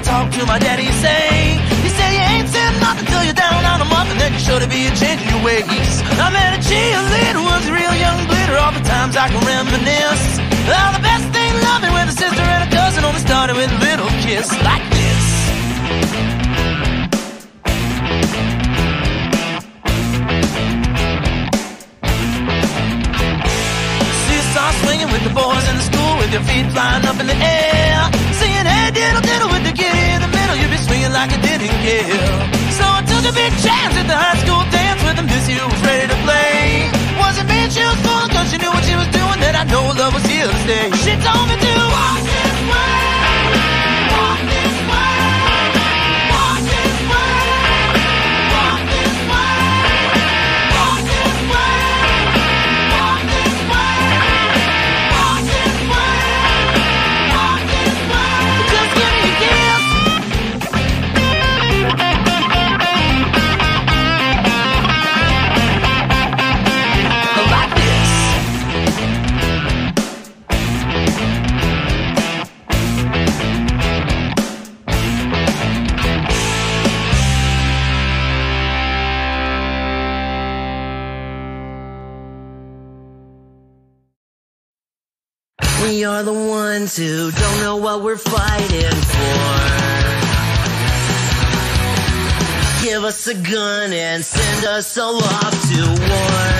I talked to my daddy. Say, he say you ain't said nothing till you're down on a month, and then you sure to be a change in your ways. I met a cheerleader, was a real young glitter. All the times I can reminisce. All the best thing loving with a sister and a cousin only started with a little kiss like this. Seesaw swinging with the boys in the school with your feet flying up in the air. Singing hey diddle diddle with the kid in the middle, you'd be swinging like you didn't care. So I took a big chance at the high school dance with him. This year was ready to play. Wasn't being she was full cause she knew what she was doing. That I know love was here to stay. She told me to walk this way, We are the ones who don't know what we're fighting for. Give us a gun and send us all off to war.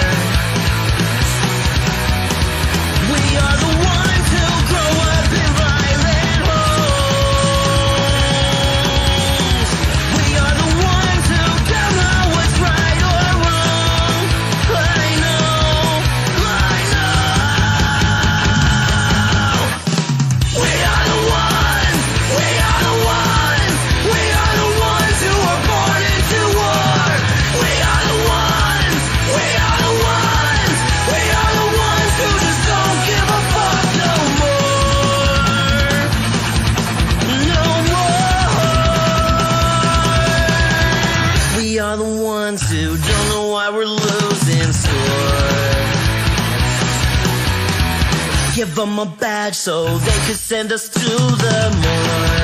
Them a badge so they could send us to the morgue.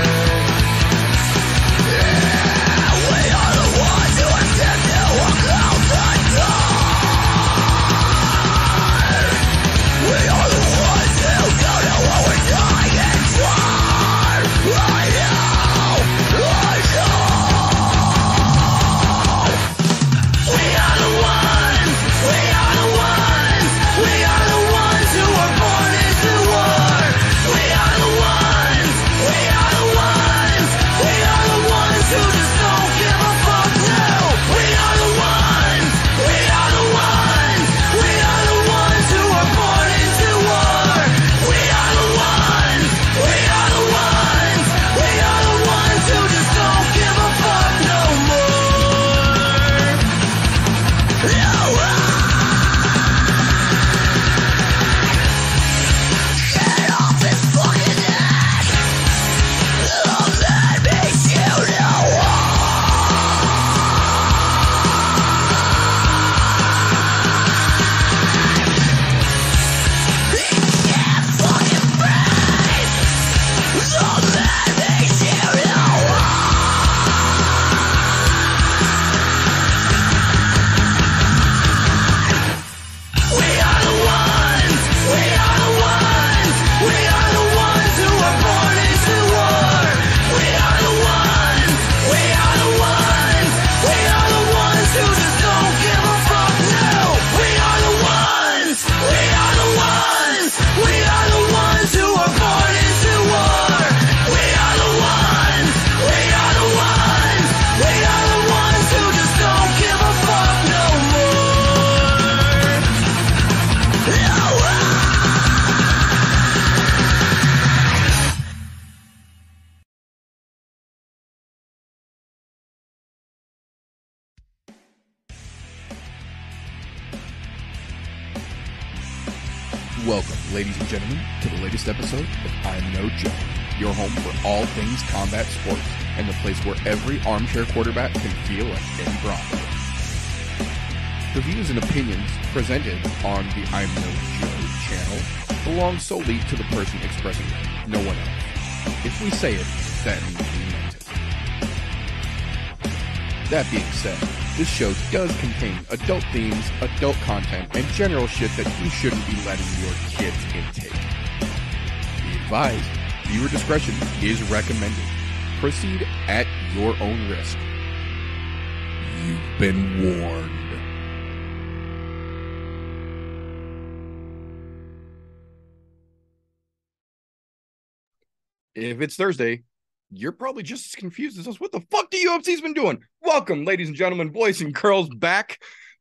Armchair quarterback can feel like Ben Bronco. The views and opinions presented on the I'm No Joe channel belong solely to the person expressing them, no one else. If we say it, means we meant it. That being said, this show does contain adult themes, adult content, and general shit that you shouldn't be letting your kids intake. Be advised, viewer discretion is recommended. Proceed at your own risk. You've been warned. If it's Thursday, you're probably just as confused as us. What the fuck the UFC's been doing? Welcome, ladies and gentlemen, boys and girls, back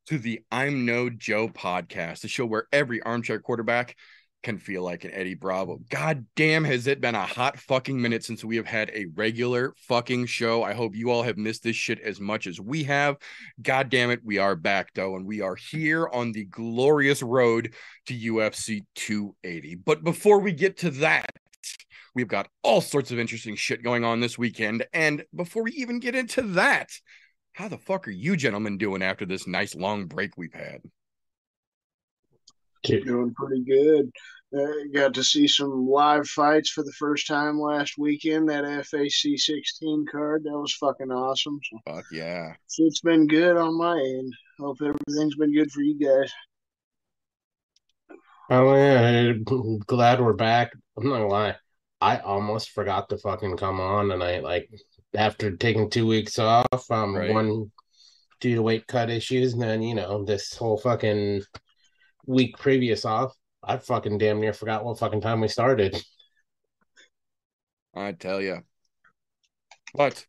to the I'm No Joe podcast, the show where every armchair quarterback can feel like an Eddie Bravo. God damn, has it been a hot fucking minute since we have had a regular fucking show. I hope you all have missed this shit as much as we have. God damn it, we are back though, and we are here on the glorious road to UFC 280. But before we get to that, We've got all sorts of interesting shit going on this weekend. And before we even get into that, how the fuck are you gentlemen doing after this nice long break we've had? Keep doing pretty good. Uh, got to see some live fights for the first time last weekend. That FAC 16 card that was fucking awesome. So Fuck yeah! It's been good on my end. Hope everything's been good for you guys. Oh yeah, glad we're back. I'm not gonna lie. I almost forgot to fucking come on tonight. Like after taking two weeks off, um, right. one due to weight cut issues, and then you know this whole fucking week previous off, I fucking damn near forgot what fucking time we started. I tell you, but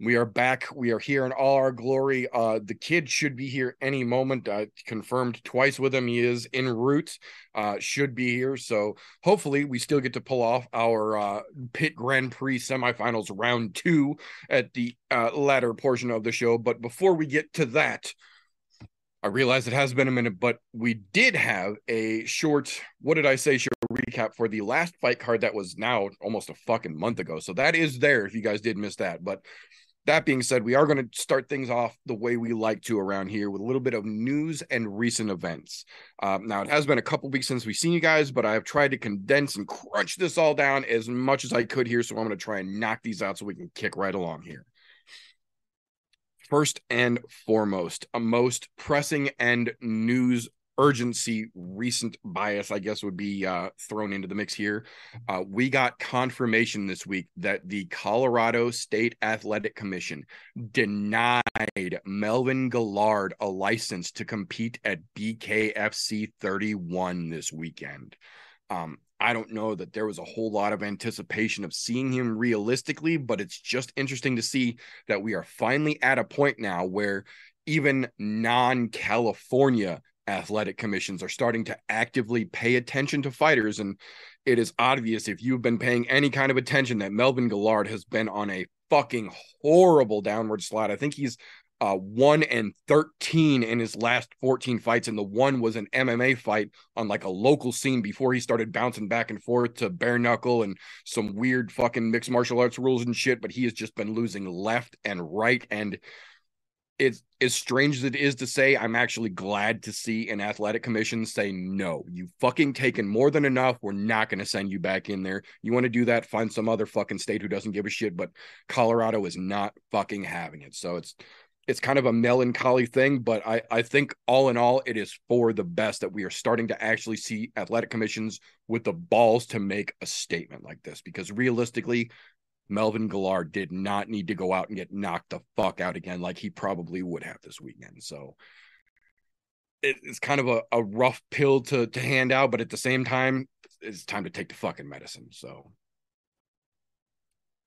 we are back. We are here in all our glory. Uh, the kid should be here any moment. I confirmed twice with him. He is en route. Uh, should be here. So hopefully we still get to pull off our uh, pit Grand Prix semifinals round two at the uh, latter portion of the show. But before we get to that, I realize it has been a minute, but we did have a short, what did I say, short recap for the last fight card that was now almost a fucking month ago. So that is there if you guys did miss that. But that being said, we are going to start things off the way we like to around here with a little bit of news and recent events. Um, now, it has been a couple weeks since we've seen you guys, but I have tried to condense and crunch this all down as much as I could here. So I'm going to try and knock these out so we can kick right along here. First and foremost, a most pressing and news urgency recent bias i guess would be uh, thrown into the mix here. Uh, we got confirmation this week that the colorado state athletic commission denied melvin guillard a license to compete at bkfc 31 this weekend. Um, I don't know that there was a whole lot of anticipation of seeing him realistically, but it's just interesting to see that we are finally at a point now where even non California athletic commissions are starting to actively pay attention to fighters. And it is obvious if you've been paying any kind of attention that Melvin Guillard has been on a fucking horrible downward slide. I think he's uh, one and 13 in his last 14 fights. And the one was an MMA fight on like a local scene before he started bouncing back and forth to bare knuckle and some weird fucking mixed martial arts rules and shit. But he has just been losing left and right. And it's as strange as it is to say, I'm actually glad to see an athletic commission say, no, you fucking taken more than enough. We're not going to send you back in there. You want to do that? Find some other fucking state who doesn't give a shit. But Colorado is not fucking having it. So it's, it's kind of a melancholy thing, but I, I think all in all, it is for the best that we are starting to actually see athletic commissions with the balls to make a statement like this. Because realistically, Melvin Guillard did not need to go out and get knocked the fuck out again like he probably would have this weekend. So it's kind of a, a rough pill to to hand out, but at the same time, it's time to take the fucking medicine. So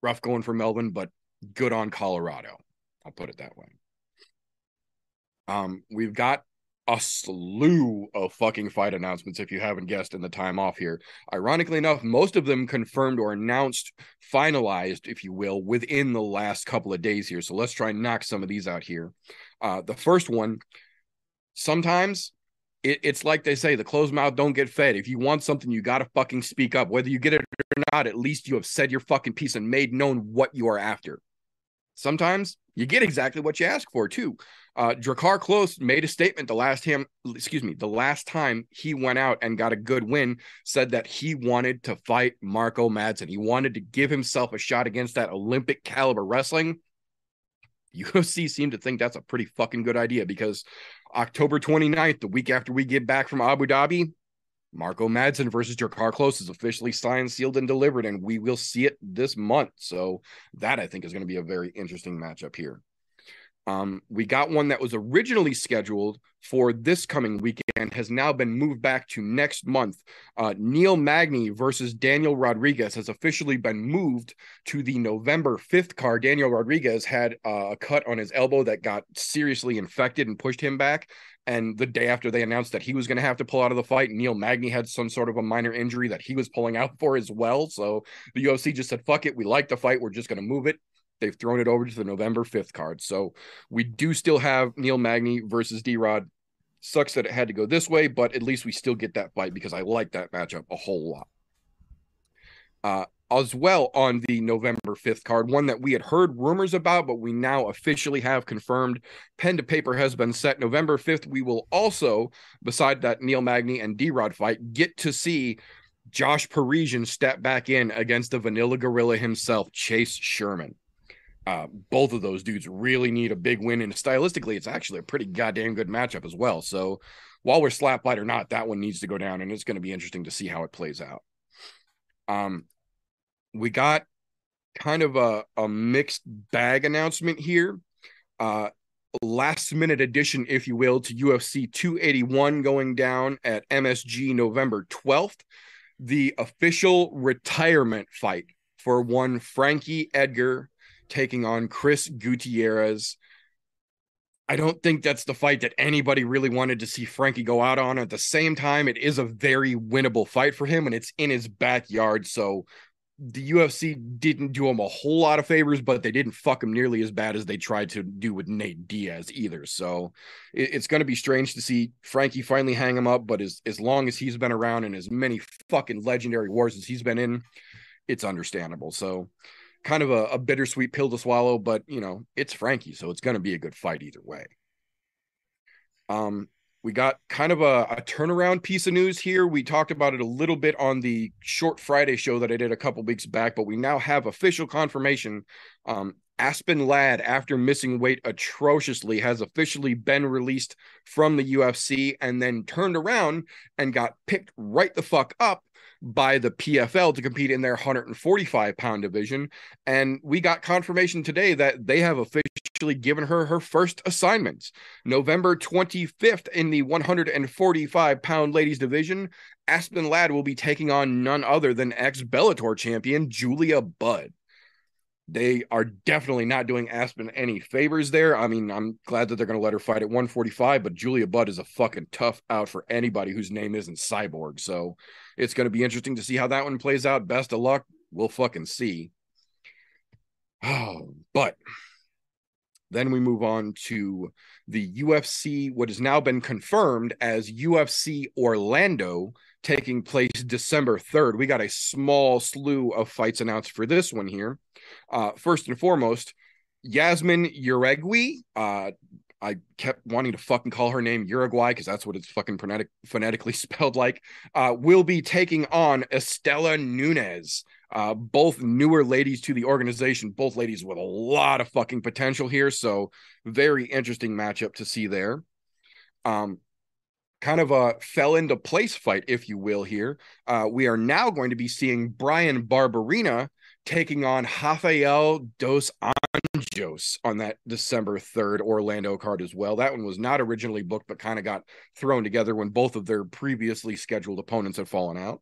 rough going for Melvin, but good on Colorado. I'll put it that way. Um, we've got a slew of fucking fight announcements if you haven't guessed in the time off here. Ironically enough, most of them confirmed or announced, finalized, if you will, within the last couple of days here. So let's try and knock some of these out here. Uh, the first one, sometimes it, it's like they say, the closed mouth don't get fed. If you want something, you got to fucking speak up. Whether you get it or not, at least you have said your fucking piece and made known what you are after. Sometimes you get exactly what you ask for, too. Uh, Drakkar Klose made a statement the last him, excuse me, the last time he went out and got a good win, said that he wanted to fight Marco Madsen. He wanted to give himself a shot against that Olympic caliber wrestling. UFC seemed to think that's a pretty fucking good idea because October 29th, the week after we get back from Abu Dhabi, Marco Madsen versus Drakkar Klose is officially signed, sealed, and delivered, and we will see it this month. So that I think is going to be a very interesting matchup here. Um, we got one that was originally scheduled for this coming weekend, has now been moved back to next month. Uh, Neil Magny versus Daniel Rodriguez has officially been moved to the November 5th card. Daniel Rodriguez had uh, a cut on his elbow that got seriously infected and pushed him back. And the day after they announced that he was going to have to pull out of the fight, Neil Magny had some sort of a minor injury that he was pulling out for as well. So the UFC just said, fuck it. We like the fight. We're just going to move it. They've thrown it over to the November 5th card. So we do still have Neil Magny versus D Rod. Sucks that it had to go this way, but at least we still get that fight because I like that matchup a whole lot. Uh, as well on the November 5th card, one that we had heard rumors about, but we now officially have confirmed. Pen to paper has been set. November 5th, we will also, beside that Neil Magny and D Rod fight, get to see Josh Parisian step back in against the Vanilla Gorilla himself, Chase Sherman. Uh, both of those dudes really need a big win, and stylistically, it's actually a pretty goddamn good matchup as well. So, while we're slap fight or not, that one needs to go down, and it's going to be interesting to see how it plays out. Um, we got kind of a, a mixed bag announcement here. Uh, last minute addition, if you will, to UFC 281 going down at MSG November 12th. The official retirement fight for one Frankie Edgar taking on Chris Gutierrez. I don't think that's the fight that anybody really wanted to see Frankie go out on. At the same time, it is a very winnable fight for him and it's in his backyard. So the UFC didn't do him a whole lot of favors, but they didn't fuck him nearly as bad as they tried to do with Nate Diaz either. So it's going to be strange to see Frankie finally hang him up. But as, as long as he's been around and as many fucking legendary wars as he's been in, it's understandable. So kind of a, a bittersweet pill to swallow, but you know, it's Frankie, so it's going to be a good fight either way. Um, we got kind of a, a, turnaround piece of news here. We talked about it a little bit on the short Friday show that I did a couple weeks back, but we now have official confirmation. Um, Aspen Ladd, after missing weight atrociously, has officially been released from the UFC and then turned around and got picked right the fuck up by the PFL to compete in their 145 pound division. And we got confirmation today that they have officially given her her first assignments. November 25th in the 145 pound ladies division, Aspen Ladd will be taking on none other than ex Bellator champion Julia Budd they are definitely not doing Aspen any favors there. I mean, I'm glad that they're going to let her fight at 145, but Julia Budd is a fucking tough out for anybody whose name isn't Cyborg. So it's going to be interesting to see how that one plays out. Best of luck. We'll fucking see. Oh, but then we move on to the UFC, what has now been confirmed as UFC Orlando taking place December 3rd. We got a small slew of fights announced for this one here. Uh, first and foremost, Yazmin Jauregui. Uh, I kept wanting to fucking call her name Uruguay because that's what it's fucking phonetic, phonetically spelled like. Uh, will be taking on Istela Nunes. Uh, both newer ladies to the organization, both ladies with a lot of fucking potential here. So very interesting matchup to see there. Um, kind of a fell into place fight, if you will, here. Uh, we are now going to be seeing Bryan Barberena taking on Rafael dos Anjos on that December 3rd Orlando card as well. That one was not originally booked, but kind of got thrown together when both of their previously scheduled opponents had fallen out.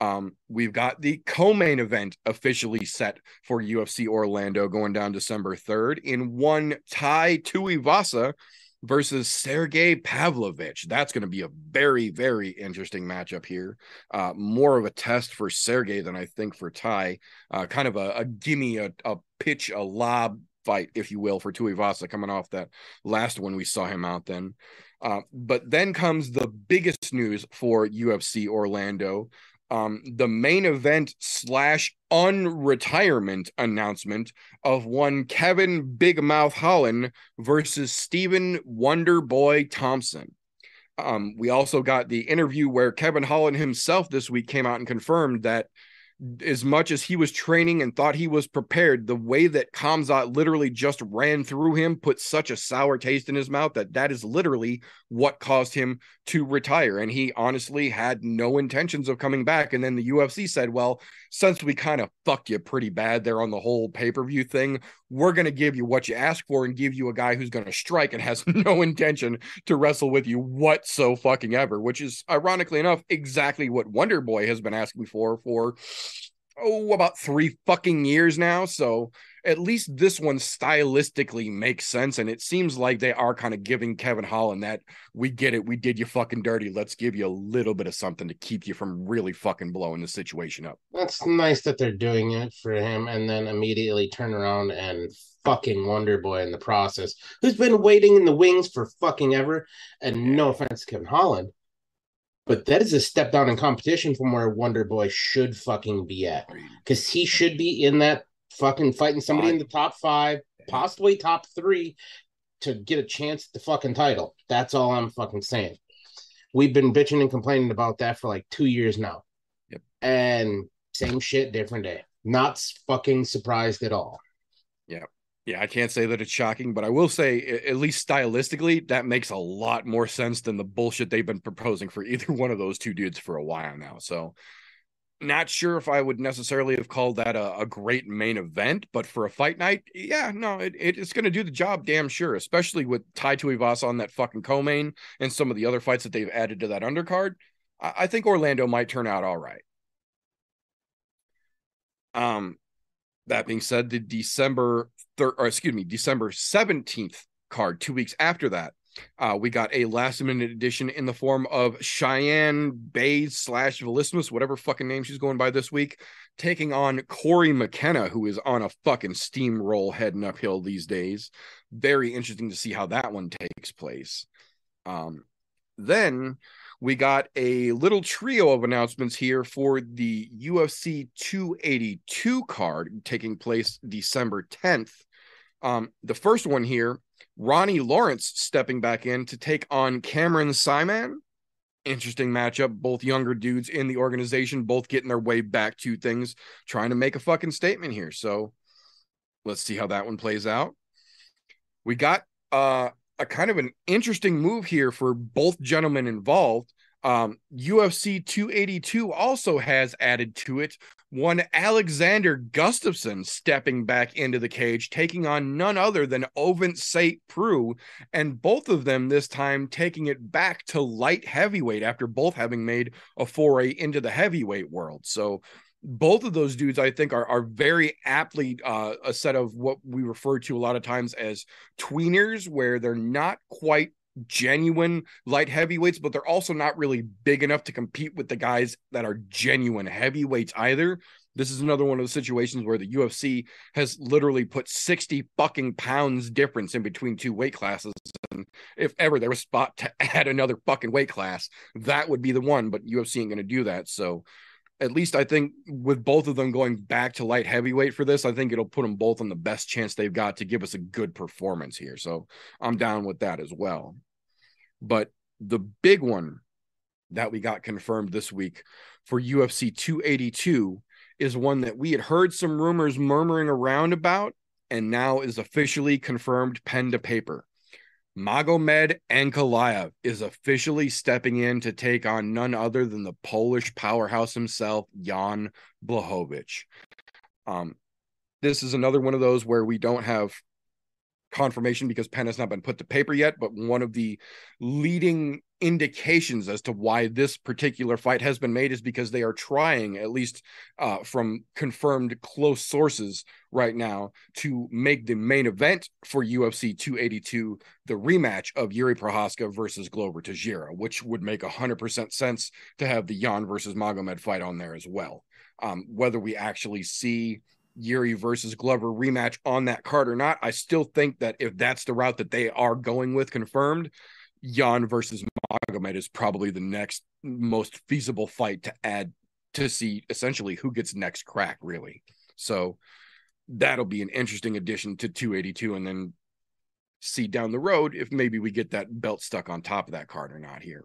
Um, we've got the co-main event officially set for UFC Orlando going down December 3rd in one Tai Tuivasa versus Sergey Pavlovich. That's going to be a very, very interesting matchup here. Uh, more of a test for Sergey than I think for Tai. Uh, kind of a, a gimme, a, a pitch, a lob fight, if you will, for Tuivasa coming off that last one we saw him out then. Uh, but then comes the biggest news for UFC Orlando. Um, the main event slash unretirement announcement of one Kevin Big Mouth Holland versus Stephen Wonderboy Thompson. Um, we also got the interview where Kevin Holland himself this week came out and confirmed that as much as he was training and thought he was prepared, the way that Khamzat literally just ran through him put such a sour taste in his mouth that that is literally what caused him to retire. And he honestly had no intentions of coming back. And then the UFC said, well, since we kind of fucked you pretty bad there on the whole pay per view thing, we're going to give you what you ask for and give you a guy who's going to strike and has no intention to wrestle with you whatso fucking ever, which is ironically enough exactly what Wonder Boy has been asking for for oh about three fucking years now. So at least this one stylistically makes sense. And it seems like they are kind of giving Kevin Holland that we get it, we did you fucking dirty. Let's give you a little bit of something to keep you from really fucking blowing the situation up. That's nice that they're doing it for him and then immediately turn around and fucking Wonder Boy in the process, who's been waiting in the wings for fucking ever. And no offense to Kevin Holland. But that is a step down in competition from where Wonder Boy should fucking be at. Because he should be in that fucking fighting somebody in the top five, possibly top three, to get a chance at the fucking title. That's all I'm fucking saying. We've been bitching and complaining about that for like two years now. Yep. And same shit, different day. Not fucking surprised at all. Yeah. Yeah, I can't say that it's shocking, but I will say, at least stylistically, that makes a lot more sense than the bullshit they've been proposing for either one of those two dudes for a while now. So, not sure if I would necessarily have called that a, a great main event, but for a fight night, yeah, no, it, it's going to do the job, damn sure. Especially with Tai Tuivasa on that fucking co-main and some of the other fights that they've added to that undercard. I, I think Orlando might turn out all right. Um, that being said, the December third, or excuse me, December seventeenth card, two weeks after that, uh, we got a last minute addition in the form of Cheyanne Buys slash Vlismas, whatever fucking name she's going by this week, taking on Cory McKenna, who is on a fucking steamroll heading uphill these days. Very interesting to see how that one takes place. Um, then we got a little trio of announcements here for the UFC 282 card taking place December 10th. Um, the first one here Ronnie Lawrence stepping back in to take on Cameron Saaiman. Interesting matchup. Both younger dudes in the organization, both getting their way back to things, trying to make a fucking statement here. So let's see how that one plays out. We got uh, a kind of an interesting move here for both gentlemen involved. Um, UFC 282 also has added to it one Alexander Gustafsson stepping back into the cage, taking on none other than Ovince St. Preux, and both of them this time taking it back to light heavyweight after both having made a foray into the heavyweight world. So both of those dudes, I think, are are very aptly uh, a set of what we refer to a lot of times as tweeners, where they're not quite genuine light heavyweights, but they're also not really big enough to compete with the guys that are genuine heavyweights either. This is another one of the situations where the UFC has literally put 60 fucking pounds difference in between two weight classes. And if ever there was spot to add another fucking weight class, that would be the one. But UFC ain't going to do that. So at least I think with both of them going back to light heavyweight for this, I think it'll put them both on the best chance they've got to give us a good performance here. So I'm down with that as well. But the big one that we got confirmed this week for UFC 282 is one that we had heard some rumors murmuring around about and now is officially confirmed pen to paper. Magomed Ankalaev is officially stepping in to take on none other than the Polish powerhouse himself, Jan Blachowicz. Um, this is another one of those where we don't have confirmation because pen has not been put to paper yet, but one of the leading indications as to why this particular fight has been made is because they are trying, at least uh, from confirmed close sources right now, to make the main event for UFC 282 the rematch of Yuri Prochazka versus Glover Teixeira, which would make 100% sense to have the Jan versus Magomed fight on there as well. Um, whether we actually see Yuri versus Glover rematch on that card or not, I still think that if that's the route that they are going with confirmed, Jan versus Magomed is probably the next most feasible fight to add to see essentially who gets next crack, really. So that'll be an interesting addition to 282, and then see down the road if maybe we get that belt stuck on top of that card or not here.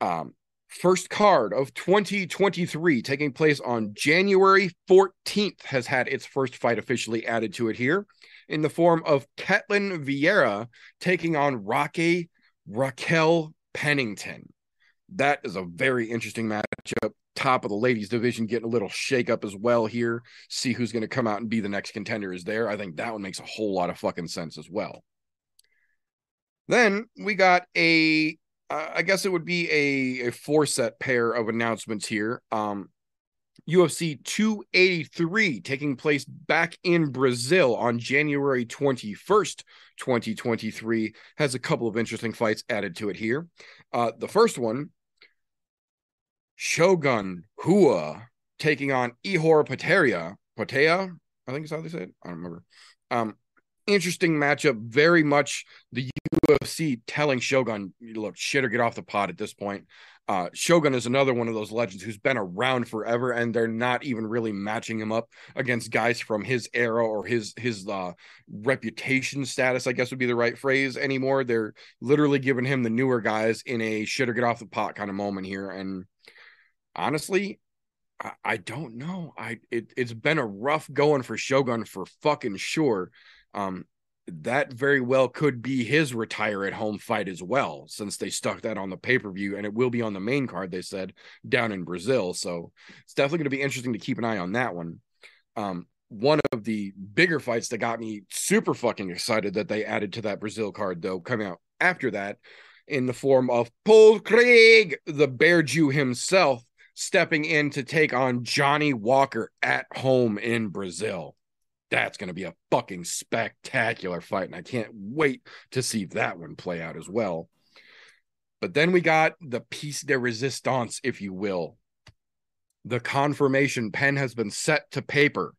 Um, first card of 2023 taking place on January 14th has had its first fight officially added to it here in the form of Ketlen Vieira taking on Rocky Raquel Pennington. That is a very interesting matchup. Top of the ladies division getting a little shake up as well here. See who's going to come out and be the next contender is there. I think that one makes a whole lot of fucking sense as well. Then we got a, I guess it would be a, a four set pair of announcements here. Um, UFC 283 taking place back in Brazil on January 21st, 2023, has a couple of interesting fights added to it here. Uh, the first one, Shogun Rua taking on Ihor Potieria. Potea, I think is how they say it. I don't remember. Um, interesting matchup. Very much the UFC telling Shogun, look, shit or get off the pot at this point. Uh, Shogun is another one of those legends who's been around forever, and they're not even really matching him up against guys from his era or his his uh, reputation status. I guess would be the right phrase anymore. They're literally giving him the newer guys in a shit or get off the pot kind of moment here. And honestly, I, I don't know. I it, it's been a rough going for Shogun for fucking sure. Um, that very well could be his retire at home fight as well, since they stuck that on the pay per view and it will be on the main card, they said, down in Brazil. So it's definitely going to be interesting to keep an eye on that one. Um, one of the bigger fights that got me super fucking excited that they added to that Brazil card, though, coming out after that in the form of Paul Craig, the Bear Jew himself, stepping in to take on Johnny Walker at home in Brazil that's going to be a fucking spectacular fight. And I can't wait to see that one play out as well. But then we got the piece de resistance, if you will. The confirmation pen has been set to paper.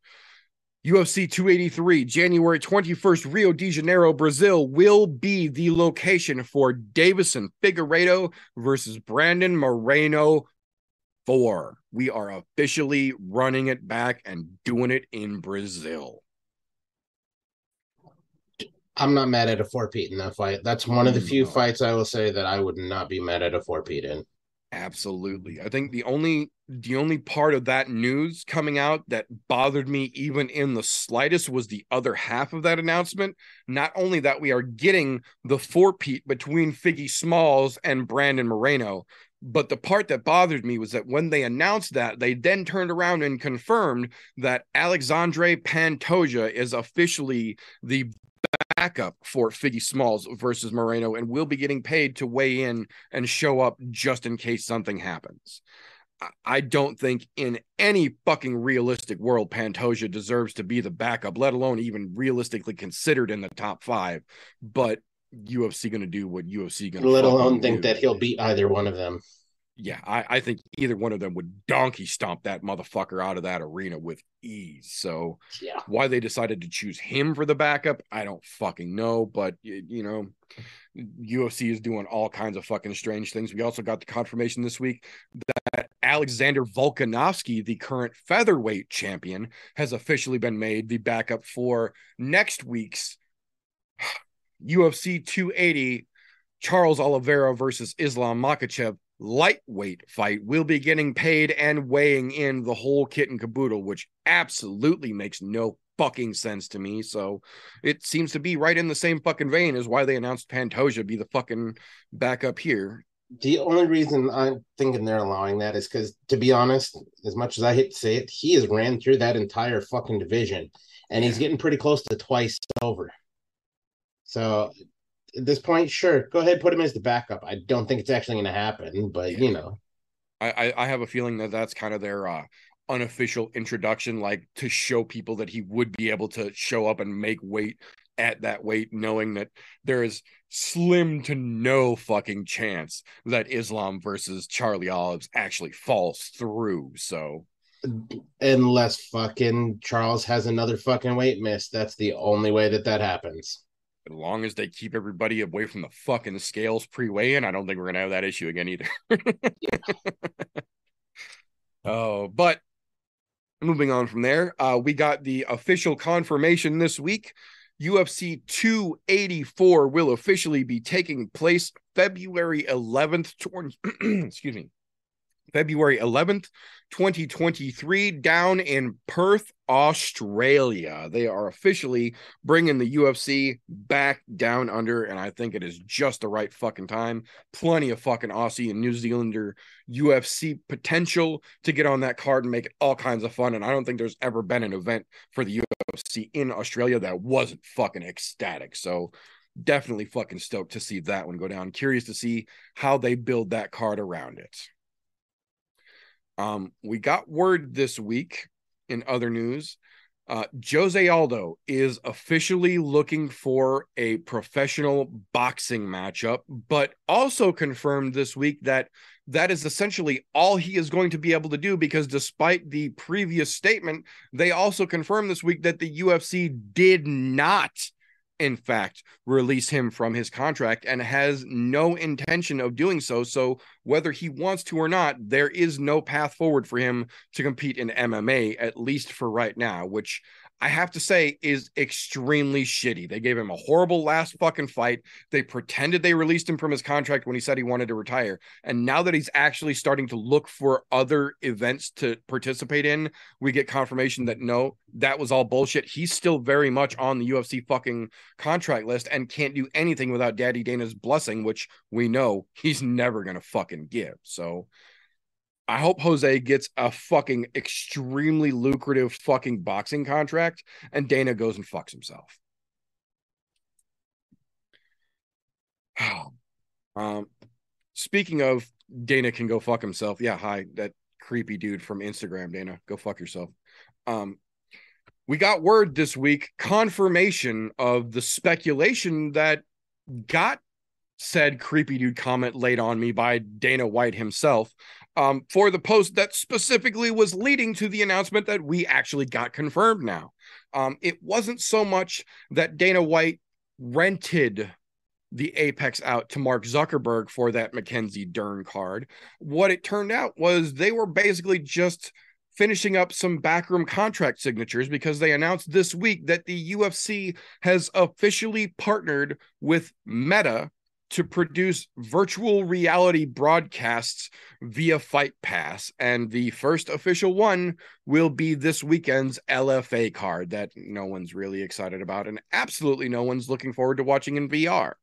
UFC 283, January 21st, Rio de Janeiro, Brazil, will be the location for Deiveson Figueiredo versus Brandon Moreno four. We are officially running it back and doing it in Brazil. I'm not mad at a four Pete in that fight. That's one of the few no. fights I will say that I would not be mad at a four Pete in. Absolutely. I think the only the only part of that news coming out that bothered me even in the slightest was the other half of that announcement. Not only that we are getting the four Pete between Figgy Smalls and Brandon Moreno, but the part that bothered me was that when they announced that, they then turned around and confirmed that Alexandre Pantoja is officially the backup for Figgy Smalls versus Moreno and will be getting paid to weigh in and show up just in case something happens. I don't think in any fucking realistic world Pantoja deserves to be the backup, let alone even realistically considered in the top five. But UFC going to do what UFC going to let alone think do. that he'll beat either one of them. Yeah, I, I think either one of them would donkey stomp that motherfucker out of that arena with ease. So, yeah, why they decided to choose him for the backup, I don't fucking know. But you know, UFC is doing all kinds of fucking strange things. We also got the confirmation this week that Alexander Volkanovski, the current featherweight champion, has officially been made the backup for next week's UFC 280 Charles Oliveira versus Islam Makhachev lightweight fight will be getting paid and weighing in the whole kit and caboodle, which absolutely makes no fucking sense to me. So it seems to be right in the same fucking vein as why they announced Pantoja be the fucking backup here. The only reason I'm thinking they're allowing that is because, to be honest, as much as I hate to say it, he has ran through that entire fucking division and he's getting pretty close to twice over. So at this point, sure, go ahead, put him as the backup. I don't think it's actually going to happen, but you know, I I have a feeling that that's kind of their uh, unofficial introduction, like to show people that he would be able to show up and make weight at that weight, knowing that there is slim to no fucking chance that Islam versus Charlie Olives actually falls through. So unless fucking Charles has another fucking weight miss, that's the only way that that happens as long as they keep everybody away from the fucking scales pre-weigh-in, I don't think we're gonna have that issue again either. Oh, but moving on from there, uh, we got the official confirmation this week. UFC 284 will officially be taking place February 11th. 20, excuse me. February 11th, 2023, down in Perth, Australia. They are officially bringing the UFC back down under, and I think it is just the right fucking time. Plenty of fucking Aussie and New Zealander UFC potential to get on that card and make it all kinds of fun. And I don't think there's ever been an event for the UFC in Australia that wasn't fucking ecstatic. So, definitely fucking stoked to see that one go down. Curious to see how they build that card around it. Um, we got word this week in other news. Uh, Jose Aldo is officially looking for a professional boxing matchup, but also confirmed this week that that is essentially all he is going to be able to do because despite the previous statement, they also confirmed this week that the UFC did not in fact, release him from his contract and has no intention of doing so. So, whether he wants to or not, there is no path forward for him to compete in MMA, at least for right now, which I have to say is extremely shitty. They gave him a horrible last fucking fight. They pretended they released him from his contract when he said he wanted to retire. And now that he's actually starting to look for other events to participate in, we get confirmation that no, that was all bullshit. He's still very much on the UFC fucking contract list and can't do anything without Daddy Dana's blessing, which we know he's never going to fucking give. So I hope Jose gets a fucking extremely lucrative fucking boxing contract and Dana goes and fucks himself. um, speaking of Dana can go fuck himself. Yeah, hi, that creepy dude from Instagram, Dana. Go fuck yourself. Um, we got word this week, confirmation of the speculation that got said creepy dude comment laid on me by Dana White himself um, for the post that specifically was leading to the announcement that we actually got confirmed now. Um, it wasn't so much that Dana White rented the Apex out to Mark Zuckerberg for that Mackenzie Dern card. What it turned out was they were basically just finishing up some backroom contract signatures because they announced this week that the UFC has officially partnered with Meta to produce virtual reality broadcasts via Fight Pass. And the first official one will be this weekend's LFA card that no one's really excited about, and absolutely no one's looking forward to watching in VR.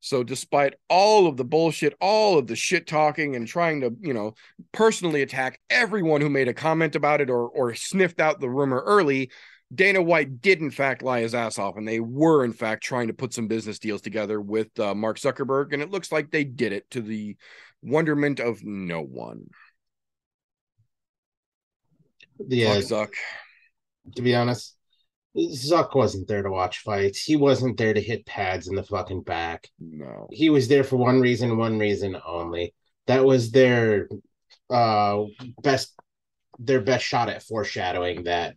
So, despite all of the bullshit, all of the shit talking, and trying to, you know, personally attack everyone who made a comment about it or or sniffed out the rumor early, Dana White did, in fact, lie his ass off, and they were, in fact, trying to put some business deals together with uh, Mark Zuckerberg, and it looks like they did it to the wonderment of no one. Yeah, Zuck. To be honest, Zuck wasn't there to watch fights. He wasn't there to hit pads in the fucking back. No, he was there for one reason, one reason only. That was their uh best, their best shot at foreshadowing that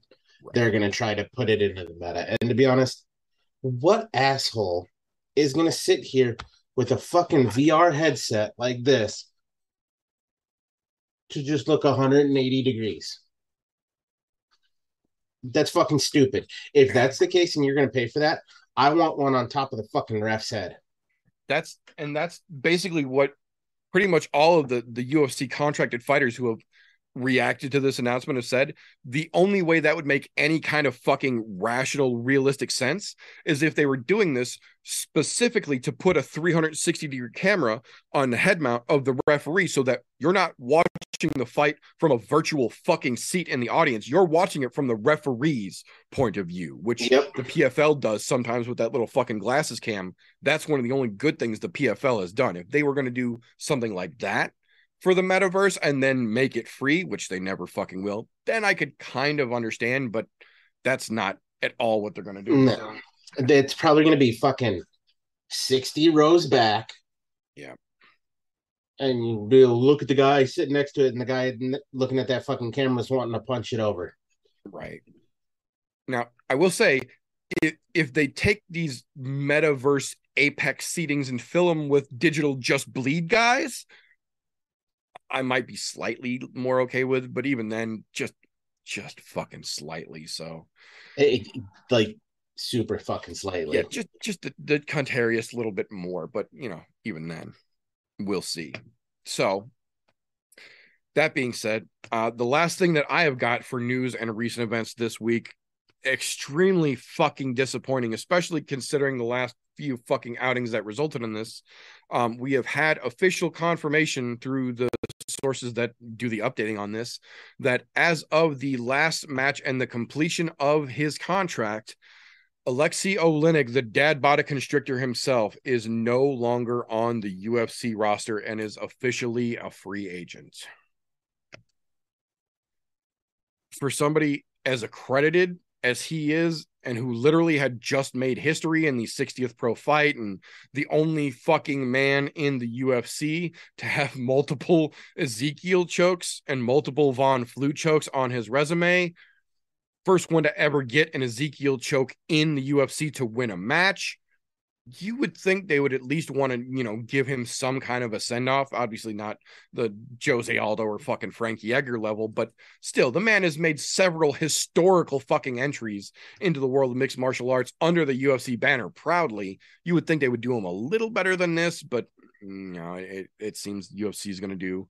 they're going to try to put it into the meta. And to be honest, what asshole is going to sit here with a fucking VR headset like this to just look 180 degrees? That's fucking stupid. If that's the case and you're going to pay for that, I want one on top of the fucking ref's head. That's and that's basically what pretty much all of the the UFC contracted fighters who have reacted to this announcement have said the only way that would make any kind of fucking rational realistic sense is if they were doing this specifically to put a 360 degree camera on the head mount of the referee so that you're not watching the fight from a virtual fucking seat in the audience. You're watching it from the referee's point of view which yep. the PFL does sometimes with that little fucking glasses cam. That's one of the only good things the PFL has done. If they were going to do something like that for the metaverse and then make it free, which they never fucking will, then I could kind of understand, but that's not at all what they're going to do. No. It's probably going to be fucking 60 rows back. Yeah. And you look at the guy sitting next to it, and the guy looking at that fucking camera is wanting to punch it over. Right. Now, I will say, if, if they take these metaverse apex seatings and fill them with digital just bleed guys, I might be slightly more okay with, but even then, just just fucking slightly. So, it, like super fucking slightly. Yeah, just just the, the Contarius a little bit more, but you know, even then, we'll see. So, that being said, uh, the last thing that I have got for news and recent events this week, extremely fucking disappointing, especially considering the last few fucking outings that resulted in this. Um, we have had official confirmation through the sources that do the updating on this that as of the last match and the completion of his contract, Alexei Oleinik, the dad body constrictor himself, is no longer on the UFC roster and is officially a free agent. For somebody as accredited as he is, and who literally had just made history in the 60th pro fight, and the only fucking man in the UFC to have multiple Ezekiel chokes and multiple Von Flue chokes on his resume, first one to ever get an Ezekiel choke in the UFC to win a match. You would think they would at least want to, you know, give him some kind of a send off. Obviously, not the Jose Aldo or fucking Frankie Edgar level, but still, the man has made several historical fucking entries into the world of mixed martial arts under the UFC banner proudly. You would think they would do him a little better than this, but you know, it, it seems UFC is going to do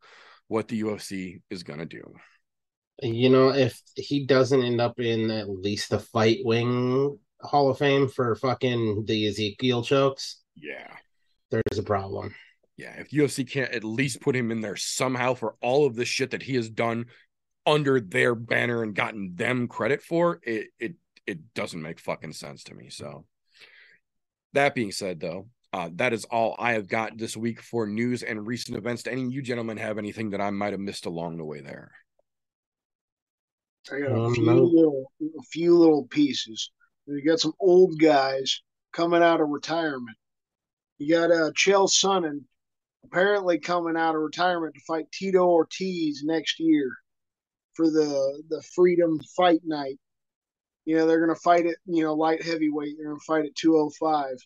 what the UFC is going to do. You know, if he doesn't end up in at least the fight wing Hall of Fame for fucking the Ezekiel chokes, yeah, there's a problem. Yeah, if UFC can't at least put him in there somehow for all of the shit that he has done under their banner and gotten them credit for, it it it doesn't make fucking sense to me. So that being said, though, uh, that is all I have got this week for news and recent events. Do any of you gentlemen have anything that I might have missed along the way there? I got a few little, a few little pieces. You got some old guys coming out of retirement. You got uh, Chael Sonnen apparently coming out of retirement to fight Tito Ortiz next year for the the Freedom Fight Night. You know they're going to fight it. You know light heavyweight. They're going to fight at 205.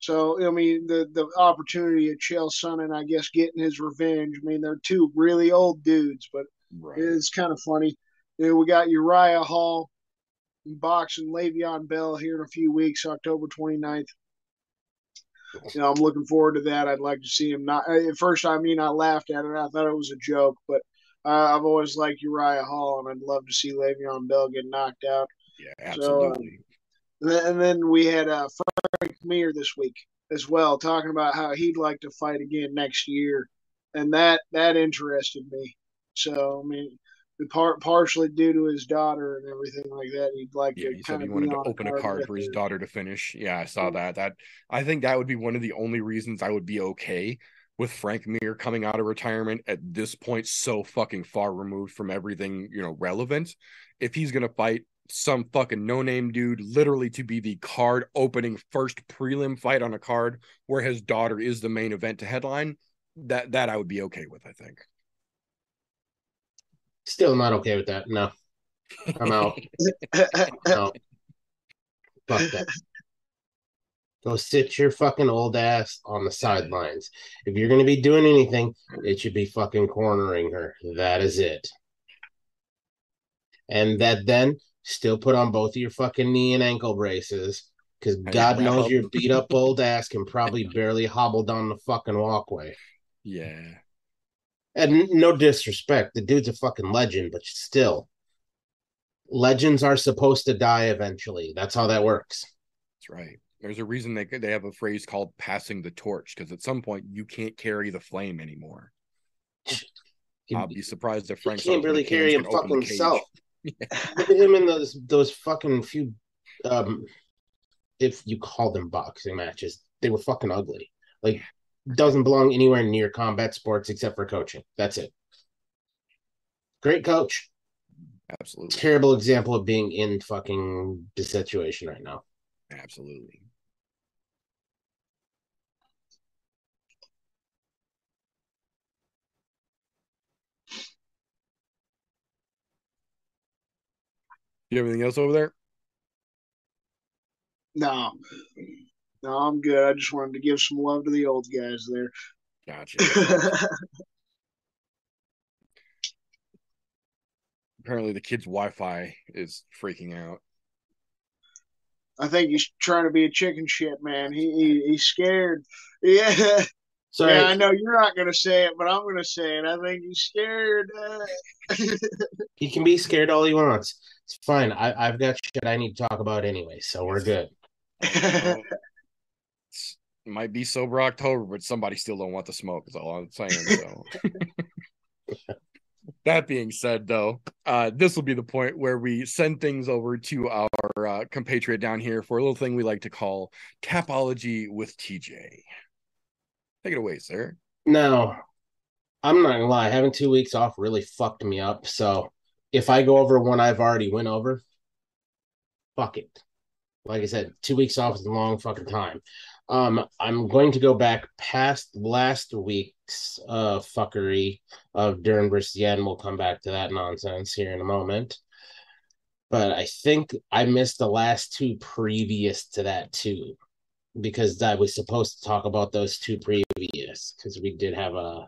So I mean the the opportunity of Chael Sonnen, I guess, getting his revenge. I mean they're two really old dudes, but right. it's kind of funny. You know, we got Uriah Hall boxing Le'Veon Bell here in a few weeks, October 29th. You know, I'm looking forward to that. I'd like to see him not. At first, I mean, I laughed at it. I thought it was a joke, but uh, I've always liked Uriah Hall, and I'd love to see Le'Veon Bell get knocked out. Yeah, absolutely. So, uh, and then we had uh, Frank Mir this week as well, talking about how he'd like to fight again next year, and that that interested me. So, I mean, part partially due to his daughter and everything like that. He'd like yeah, to he said he wanted to open a card for his daughter to finish. Yeah, I saw that. That I think that would be one of the only reasons I would be okay with Frank Mir coming out of retirement at this point, so fucking far removed from everything you know relevant. If he's gonna fight some fucking no name dude, literally to be the card opening first prelim fight on a card where his daughter is the main event to headline, that that I would be okay with. I think. Still not okay with that. No. I'm out. no. Fuck that. Go sit your fucking old ass on the sidelines. If you're going to be doing anything, it should be fucking cornering her. That is it. And that then still put on both of your fucking knee and ankle braces because God knows your beat up old ass can probably barely hobble down the fucking walkway. Yeah. And no disrespect, the dude's a fucking legend, but still, legends are supposed to die eventually. That's how that works. That's right. There's a reason they they have a phrase called "passing the torch" because at some point you can't carry the flame anymore. I'll be surprised if Frank can't really carry him fucking himself. Yeah. Look at him in those those fucking few, um, if you call them boxing matches, they were fucking ugly. Like doesn't belong anywhere near combat sports except for coaching. That's it. Great coach. Absolutely. Terrible example of being in fucking the situation right now. Absolutely. You have anything else over there? No. No, I'm good. I just wanted to give some love to the old guys there. Gotcha. Apparently, the kid's Wi-Fi is freaking out. I think he's trying to be a chicken shit, man. He, he he's scared. Yeah. Sorry. Yeah, I know you're not gonna say it, but I'm gonna say it. I think he's scared. he can be scared all he wants. It's fine. I, I've got shit I need to talk about anyway, so we're good. It might be sober October, but somebody still don't want the smoke. Is all I'm saying. So. that being said, though, uh, this will be the point where we send things over to our uh, compatriot down here for a little thing we like to call Tapology with TJ. Take it away, sir. No, I'm not gonna lie. Having two weeks off really fucked me up. So if I go over one I've already went over, fuck it. Like I said, two weeks off is a long fucking time. Um, I'm going to go back past last week's uh fuckery of Dern versus Yan. We'll come back to that nonsense here in a moment. But I think I missed the last two previous to that too, because I was supposed to talk about those two previous because we did have a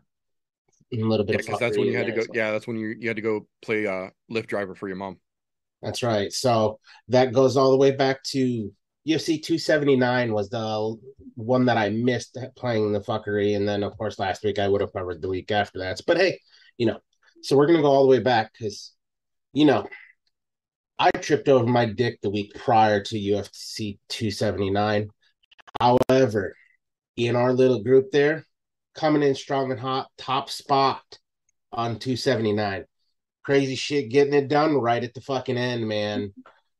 a little bit yeah, that's when you had to go. So. Yeah, that's when you you had to go play uh Lyft driver for your mom. That's right. So that goes all the way back to UFC 279 was the one that I missed playing the fuckery, and then of course last week I would have covered the week after that. But hey, you know, so we're gonna go all the way back because, you know, I tripped over my dick the week prior to UFC 279. However, in our little group there, coming in strong and hot, top spot on 279. Crazy shit, getting it done right at the fucking end, man.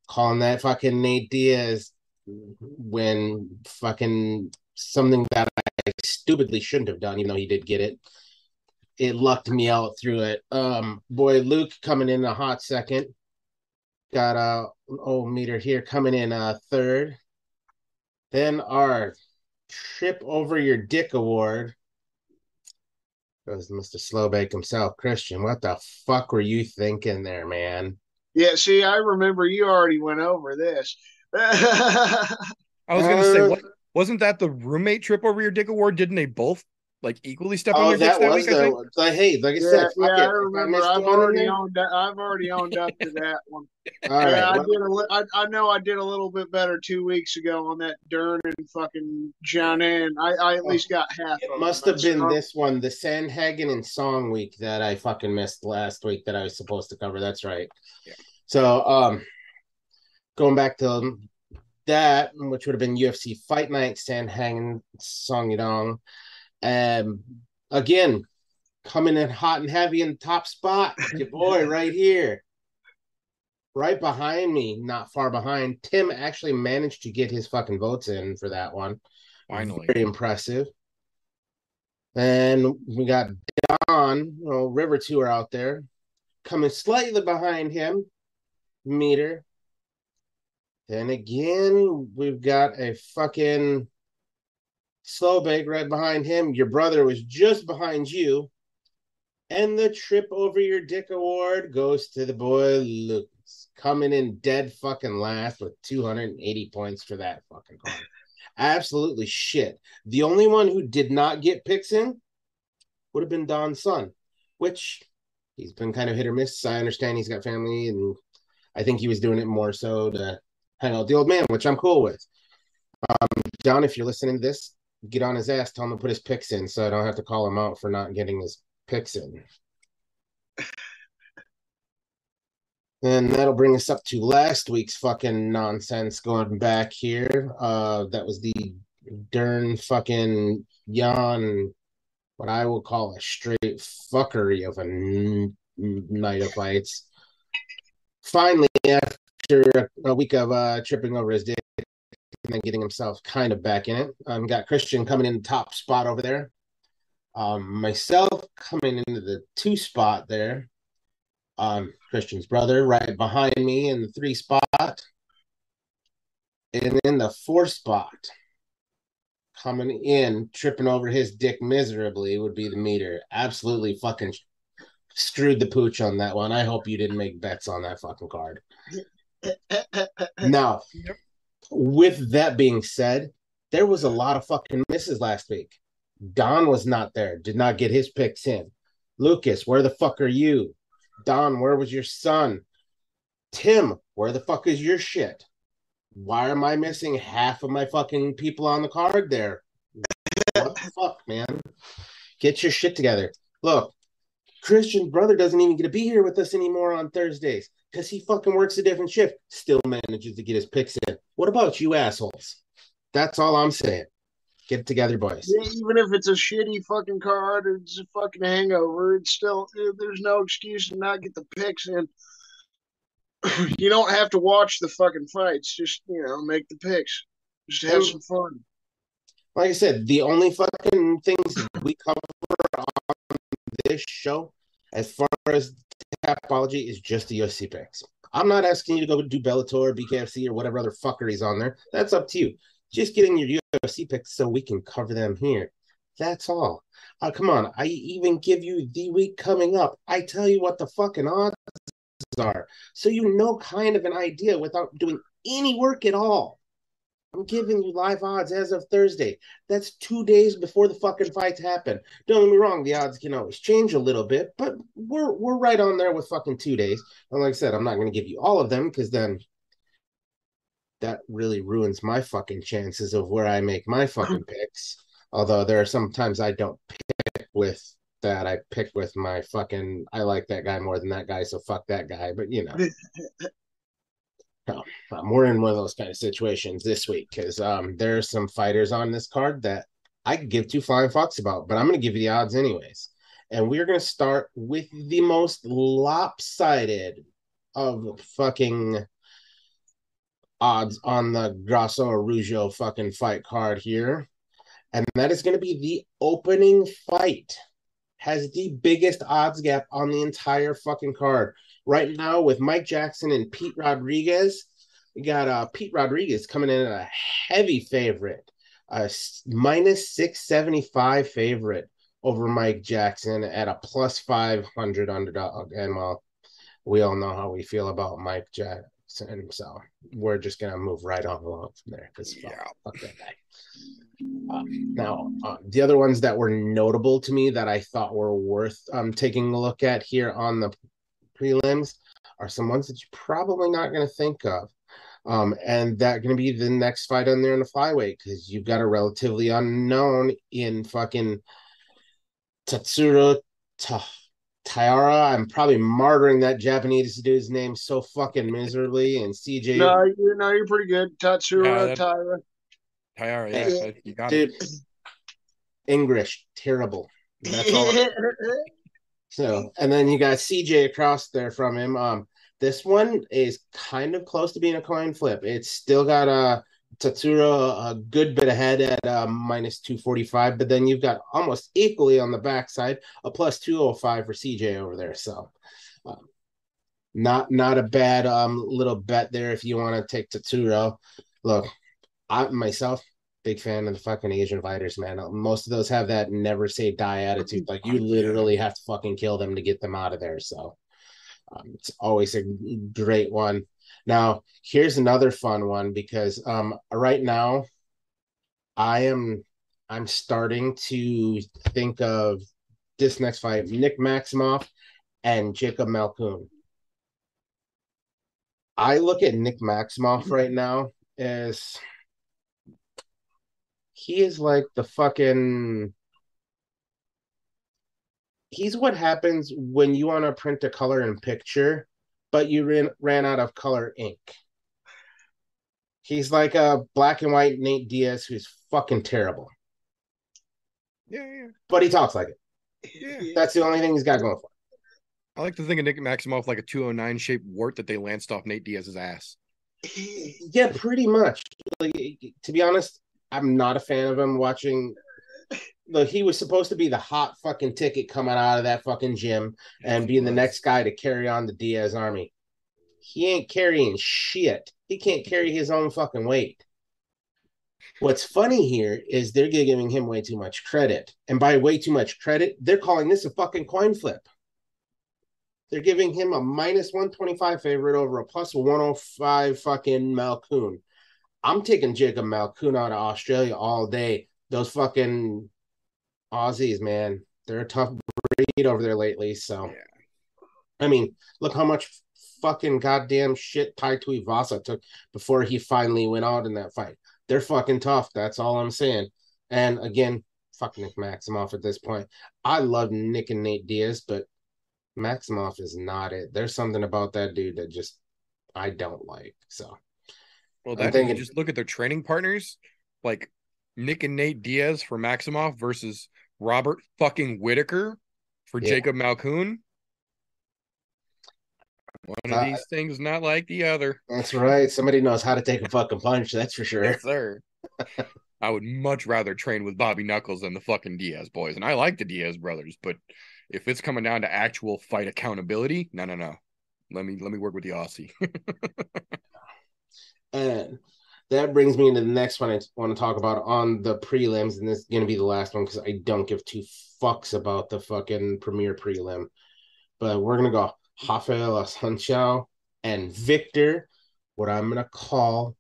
Calling that fucking Nate Diaz when fucking something that I stupidly shouldn't have done, even though he did get it. It lucked me out through it. Um, boy, Luke coming in a hot second. Got a old meter here coming in a third. Then our trip over your dick award goes Mr. Slowbake himself. Christian, what the fuck were you thinking there, man? Yeah, see, I remember you already went over this. I was gonna say, uh, what, wasn't that the roommate trip over your dick award? Didn't they both like equally step oh, on your dicks that, that week? The, I think? Like, hey, like I yeah, said, yeah, I remember. I've already owned. I've already owned up to that one. All yeah, right, I did. A, I, I know I did a little bit better two weeks ago on that Dern and fucking John and I, I at least got half. It must have been this one, the Sandhagen and Song week that I fucking missed last week that I was supposed to cover. That's right. Yeah. So, um, going back to that, which would have been UFC Fight Night, Sandhagen, Song Yadong. Um, again, coming in hot and heavy in the top spot. Your boy right here. Right behind me, not far behind. Tim actually managed to get his fucking votes in for that one. Finally. Very impressive. And we got Don, well, River Tour out there, coming slightly behind him, meter. Then again, we've got a fucking slow bake right behind him. Your brother was just behind you. And the trip over your dick award goes to the boy Lucas, coming in dead fucking last with 280 points for that fucking card. Absolutely shit. The only one who did not get picks in would have been Don's son, which he's been kind of hit or miss. I understand he's got family, and I think he was doing it more so to hang out the old man, which I'm cool with. Um, John, if you're listening to this, get on his ass, tell him to put his picks in, so I don't have to call him out for not getting his picks in. And that'll bring us up to last week's fucking nonsense going back here. Uh, that was the Dern fucking Yan, what I will call a straight fuckery of a night of fights. Finally, after a week of uh, tripping over his dick and then getting himself kind of back in it, um, got Christian coming in the top spot over there. Um, myself coming into the two spot there um, Christian's brother right behind me in the three spot. And in the four spot, coming in, tripping over his dick miserably would be the meter. Absolutely fucking screwed the pooch on that one. I hope you didn't make bets on that fucking card. now, with that being said, there was a lot of fucking misses last week. Don was not there, did not get his picks in. Lucas, where the fuck are you? Don, where was your son? Tim, where the fuck is your shit? Why am I missing half of my fucking people on the card there? what the fuck, man? Get your shit together. Look, Christian's brother doesn't even get to be here with us anymore on Thursdays because he fucking works a different shift. Still manages to get his picks in. What about you assholes? That's all I'm saying. Get it together, boys. Yeah, even if it's a shitty fucking card or it's a fucking hangover, it's still uh, there's no excuse to not get the picks in. you don't have to watch the fucking fights. Just you know, make the picks. Just have some fun. Like I said, the only fucking things we cover on this show, as far as Tapology, is just the UFC picks. I'm not asking you to go do Bellator, BKFC, or whatever other fuckeries on there. That's up to you just getting your UFC picks so we can cover them here. That's all. Uh, come on, I even give you the week coming up. I tell you what the fucking odds are, so you know kind of an idea without doing any work at all. I'm giving you live odds as of Thursday. That's two days before the fucking fights happen. Don't get me wrong, the odds can always change a little bit, but we're we're right on there with fucking two days. And like I said, I'm not going to give you all of them because then that really ruins my fucking chances of where I make my fucking picks. Although there are sometimes I don't pick with that. I pick with my fucking I like that guy more than that guy, so fuck that guy. But you know. Um, we're in one of those kind of situations this week because um there are some fighters on this card that I could give two flying fucks about, but I'm gonna give you the odds anyways. And we're gonna start with the most lopsided of fucking odds on the Grasso Araujo fucking fight card here. And that is going to be the opening fight. Has the biggest odds gap on the entire fucking card. Right now, with Mike Jackson and Pete Rodriguez, we got uh, Pete Rodriguez coming in at a heavy favorite, a minus 675 favorite over Mike Jackson at a plus 500 underdog. And well, we all know how we feel about Mike Jackson. so we're just gonna move right on along from there because yeah. fuck, that guy. Uh, now, uh, the other ones that were notable to me that I thought were worth um, taking a look at here on the prelims are some ones that you're probably not going to think of. Um, and that going to be the next fight on there in the flyweight because you've got a relatively unknown in fucking Tatsuro Ta- Taira. I'm probably martyring that Japanese dude's name so fucking miserably. And CJ. No, you know you're pretty good. Tatsuro yeah, that, Taira. Taira, yeah, yeah. you got Dude, it. English, terrible. That's all. so, and then you got CJ across there from him. Um, this one is kind of close to being a coin flip. It's still got a Tatsuro a good bit ahead at uh, minus 245, but then you've got almost equally on the backside a plus 205 for CJ over there. So, um, not not a bad um little bet there if you want to take Tatsuro. Look, I myself big fan of the fucking Asian fighters, man. Most of those have that never say die attitude. Like you literally have to fucking kill them to get them out of there. So um, it's always a great one. Now, here's another fun one because um, right now I am I'm starting to think of this next fight, Nick Maximov and Jacob Malkoun. I look at Nick Maximov right now as he is like the fucking he's what happens when you want to print a color in picture but you ran, ran out of color ink. He's like a black and white Nate Diaz who's fucking terrible. Yeah, yeah. But he talks like it. Yeah. That's the only thing he's got going for. I like to think of Nick Maximov like a 209 shaped wart that they lanced off Nate Diaz's ass. Yeah, pretty much. Like, to be honest, I'm not a fan of him watching look, he was supposed to be the hot fucking ticket coming out of that fucking gym and being the next guy to carry on the Diaz army. He ain't carrying shit. He can't carry his own fucking weight. What's funny here is they're giving him way too much credit. And by way too much credit, they're calling this a fucking coin flip. They're giving him a minus 125 favorite over a plus 105 fucking Malkoun. I'm taking Jacob Malkoun out of Australia all day. Those fucking Aussies, man, they're a tough breed over there lately. So, yeah. I mean, look how much fucking goddamn shit Tai Tuivasa took before he finally went out in that fight. They're fucking tough. That's all I'm saying. And again, fuck Nick Maximov at this point. I love Nick and Nate Diaz, but Maximov is not it. There's something about that dude that just I don't like. So, well, that think just look at their training partners, like Nick and Nate Diaz for Maximov versus Robert fucking Whitaker for yeah. Jacob Malkoun. One of uh, these things not like the other. That's right. Somebody knows how to take a fucking punch. That's for sure. Yes, sir. I would much rather train with Bobby Knuckles than the fucking Diaz boys. And I like the Diaz brothers, but if it's coming down to actual fight accountability, no, no, no. Let me let me work with the Aussie. and that brings me into the next one I want to talk about on the prelims, and this is going to be the last one because I don't give two fucks about the fucking premier prelim. But we're gonna go Rafael Assunção and Victor, what I'm gonna call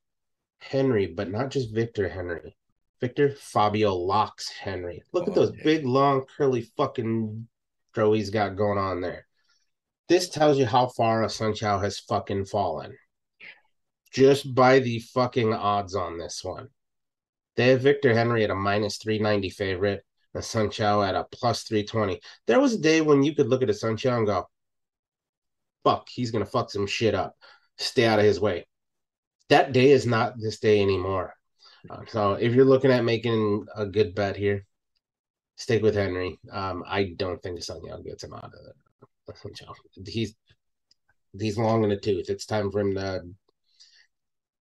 Henry, but not just Victor Henry. Victor Fabio Locks Henry. Look oh, at those oh, big, long, curly fucking throw he's got going on there. This tells you how far a Assunção has fucking fallen. Just by the fucking odds on this one. They have Victor Henry at a minus 390 favorite, Assunção at a plus 320. There was a day when you could look at Assunção and go, fuck, he's going to fuck some shit up. Stay out of his way. That day is not this day anymore. Um, so if you're looking at making a good bet here, stick with Henry. Um, I don't think Assunção gets him out of it. He's he's long in the tooth. It's time for him to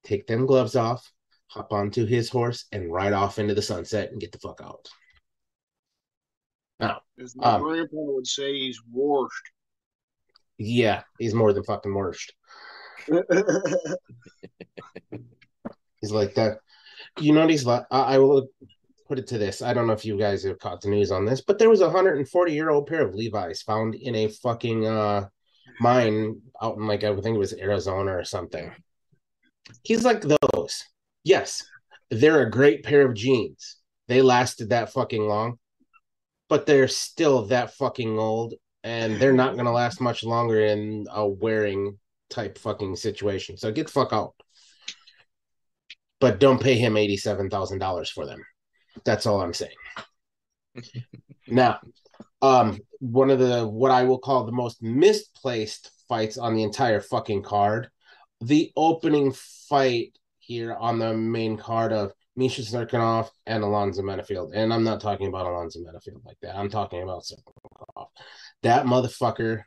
take them gloves off, hop onto his horse, and ride off into the sunset and get the fuck out. Now, as my um, grandpa would say, he's washed. Yeah, he's more than fucking washed. he's like that. You know, he's like, I, I will put it to this. I don't know if you guys have caught the news on this, but there was a 140 year old pair of Levi's found in a fucking uh mine out in like I think it was Arizona or something. He's like those. Yes, they're a great pair of jeans. They lasted that fucking long, but they're still that fucking old, and they're not gonna last much longer in a wearing type fucking situation. So get fuck out. But don't pay him eighty seven thousand dollars for them. That's all I'm saying. now, um, one of the what I will call the most misplaced fights on the entire fucking card, the opening fight here on the main card of Misha Cirkunov and Alonzo Menifield. And I'm not talking about Alonzo Menifield like that. I'm talking about Cirkunov. That motherfucker.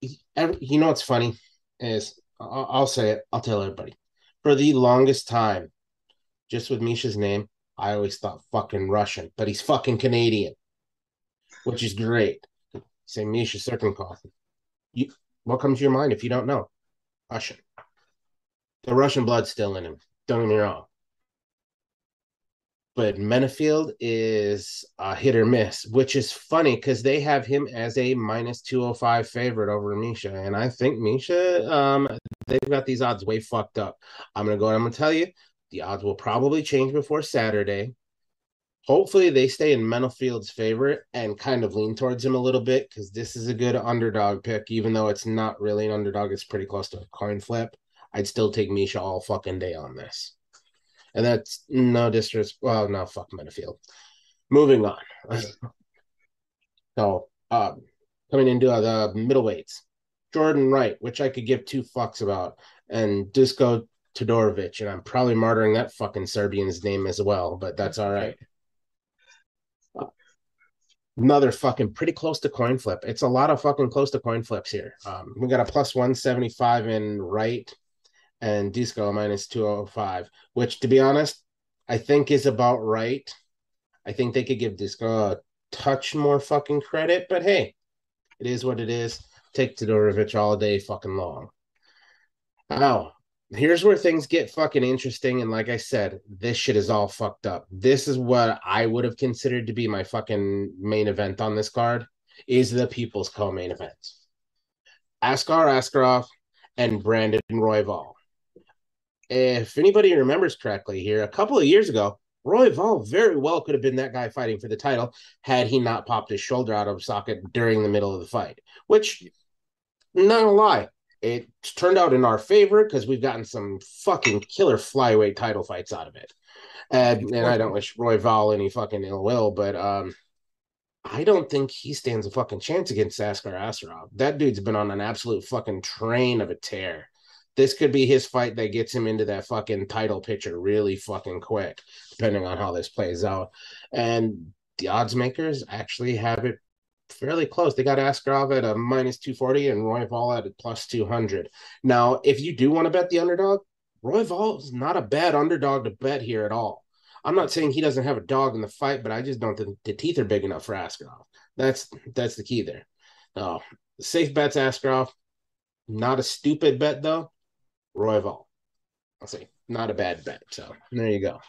You know what's funny is I'll say it. I'll tell everybody. For the longest time, just with Misha's name, I always thought fucking Russian, but he's fucking Canadian, which is great. Say Misha Cirkunov. You, what comes to your mind if you don't know? Russian. The Russian blood's still in him. Don't get me wrong. But Menifield is a hit or miss, which is funny because they have him as a minus 205 favorite over Misha. And I think Misha, um, they've got these odds way fucked up. I'm going to go, and I'm going to tell you, the odds will probably change before Saturday. Hopefully, they stay in Menifield's favorite and kind of lean towards him a little bit because this is a good underdog pick, even though it's not really an underdog. It's pretty close to a coin flip. I'd still take Misha all fucking day on this. And that's no disrespect. Well, no, fuck Menifield. Moving on. so, um, coming into uh, the middleweights, Jordan Wright, which I could give two fucks about, and Dusko Todorovic, and I'm probably martyring that fucking Serbian's name as well, but that's all right. Another fucking pretty close to coin flip. It's a lot of fucking close to coin flips here. Um, we got a plus 175 in Wright and Disco minus 205, which to be honest, I think is about right. I think they could give Disco a touch more fucking credit, but hey, it is what it is. Take Todorovic all day fucking long. Now, here's where things get fucking interesting. And like I said, this shit is all fucked up. This is what I would have considered to be my fucking main event on this card is the people's co-main event. Askar Askarov and Brandon Royval. If anybody remembers correctly here, a couple of years ago, Royval very well could have been that guy fighting for the title had he not popped his shoulder out of socket during the middle of the fight, which Not gonna lie, it turned out in our favor because we've gotten some fucking killer flyweight title fights out of it. And, and I don't wish Royval any fucking ill will, but um, I don't think he stands a fucking chance against Askar Askarov. That dude's been on an absolute fucking train of a tear. This could be his fight that gets him into that fucking title picture really fucking quick, depending on how this plays out. And the odds makers actually have it fairly close. They got Askarov at a minus 240 and Roy Royval at a plus 200. Now, if you do want to bet the underdog, Roy Royval is not a bad underdog to bet here at all. I'm not saying he doesn't have a dog in the fight, but I just don't think the teeth are big enough for Askarov. That's that's the key there. No, safe bets Askarov. Not a stupid bet though. Royval. I'll say not a bad bet. So there you go.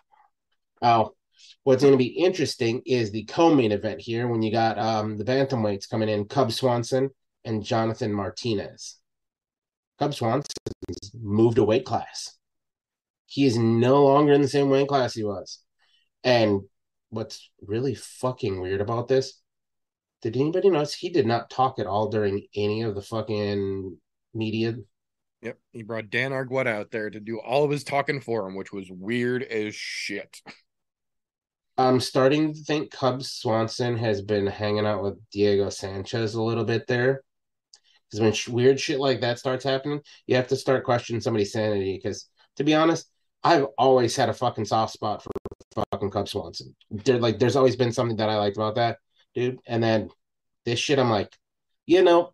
Oh, what's going to be interesting is the co-main event here when you got um, the bantamweights coming in, Cub Swanson and Jonathan Martinez. Cub Swanson moved a weight class. He is no longer in the same weight class he was. And what's really fucking weird about this, did anybody notice he did not talk at all during any of the fucking media? Yep. He brought Dan Argueta out there to do all of his talking for him, which was weird as shit. I'm starting to think Cub Swanson has been hanging out with Diego Sanchez a little bit there. Because when weird shit like that starts happening, you have to start questioning somebody's sanity. Because to be honest, I've always had a fucking soft spot for fucking Cub Swanson. There, like, there's always been something that I liked about that dude. And then this shit, I'm like, you know,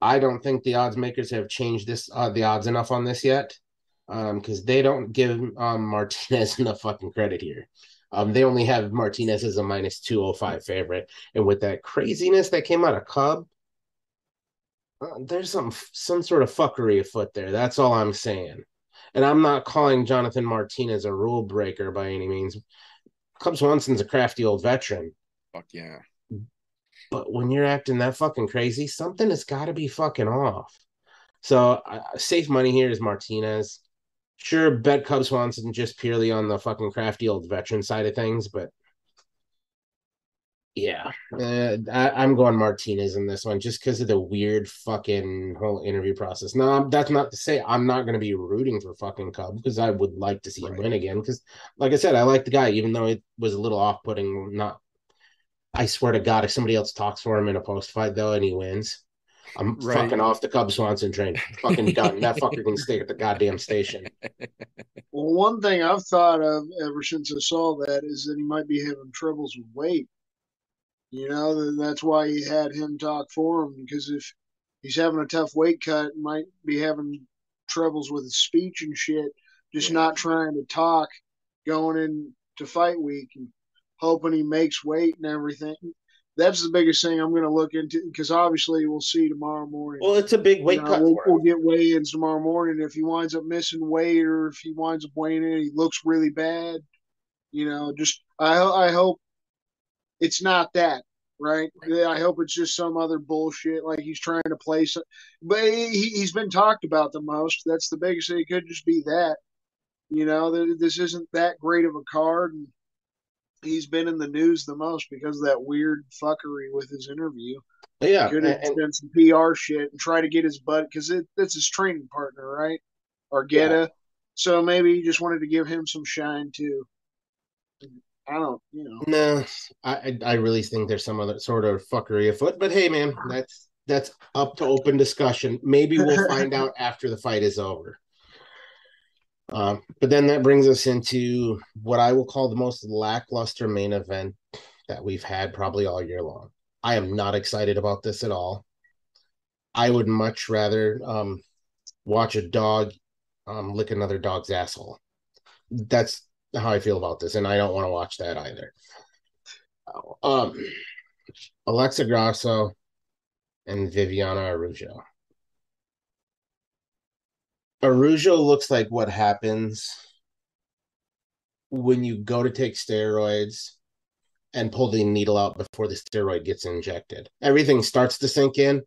I don't think the odds makers have changed this uh, the odds enough on this yet because um, they don't give um, Martinez enough fucking credit here. Um, they only have Martinez as a minus 205 favorite. And with that craziness that came out of Cub, uh, there's some some sort of fuckery afoot there. That's all I'm saying. And I'm not calling Jonathan Martinez a rule breaker by any means. Cub Swanson's a crafty old veteran. Fuck yeah. But when you're acting that fucking crazy, something has got to be fucking off. So uh, safe money here is Martinez. Sure, bet Cub Swanson just purely on the fucking crafty old veteran side of things, but yeah, uh, I, am going Martinez in this one just because of the weird fucking whole interview process. Now, that's not to say I'm not going to be rooting for fucking Cub because I would like to see him win again. Because, like I said, I like the guy, even though it was a little off putting. Not, I swear to God, if somebody else talks for him in a post fight though and he wins, I'm right. fucking off the Cub Swanson train. fucking done. that fucker can stay at the goddamn station. Well, one thing I've thought of ever since I saw that is that he might be having troubles with weight. You know, that's why he had him talk for him because if he's having a tough weight cut, might be having troubles with his speech and shit, just yeah. not trying to talk going into fight week and hoping he makes weight and everything that's the biggest thing I'm going to look into because obviously we'll see tomorrow morning. Well, it's a big weight you know, cut. We'll, we'll, get weigh-ins tomorrow morning. If he winds up missing weight or if he winds up weighing in, he looks really bad. You know, just I I hope it's not that. Right? I hope it's just some other bullshit like he's trying to play. Some, but he, he's been talked about the most. That's the biggest thing. It could just be that. You know, this isn't that great of a card. And, he's been in the news the most because of that weird fuckery with his interview. Yeah, could have done some PR shit and try to get his butt because it, that's his training partner, right? Argueta. Yeah. So maybe he just wanted to give him some shine too. I don't, you know. No, I I really think there's some other sort of fuckery afoot. But hey, man, that's that's up to open discussion. Maybe we'll find out after the fight is over. Um, but then that brings us into what I will call the most lackluster main event that we've had probably all year long. I am not excited about this at all. I would much rather um, watch a dog um, lick another dog's asshole. That's how I feel about this, and I don't want to watch that either. Um, Alexa Grasso and Viviana Araujo. Araujo looks like what happens when you go to take steroids and pull the needle out before the steroid gets injected. Everything starts to sink in,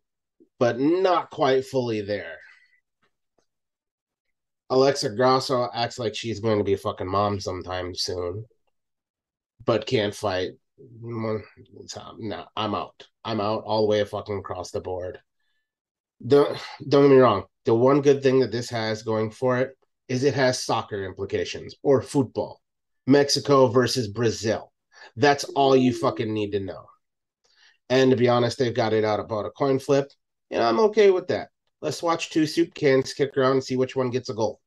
but not quite fully there. Alexa Grasso acts like she's going to be a fucking mom sometime soon, but can't fight. No, I'm out. I'm out all the way fucking across the board. Don't don't get me wrong. The one good thing that this has going for it is it has soccer implications or football. Mexico versus Brazil. That's all you fucking need to know. And to be honest, they've got it out about a coin flip. And I'm okay with that. Let's watch two soup cans kick around and see which one gets a goal.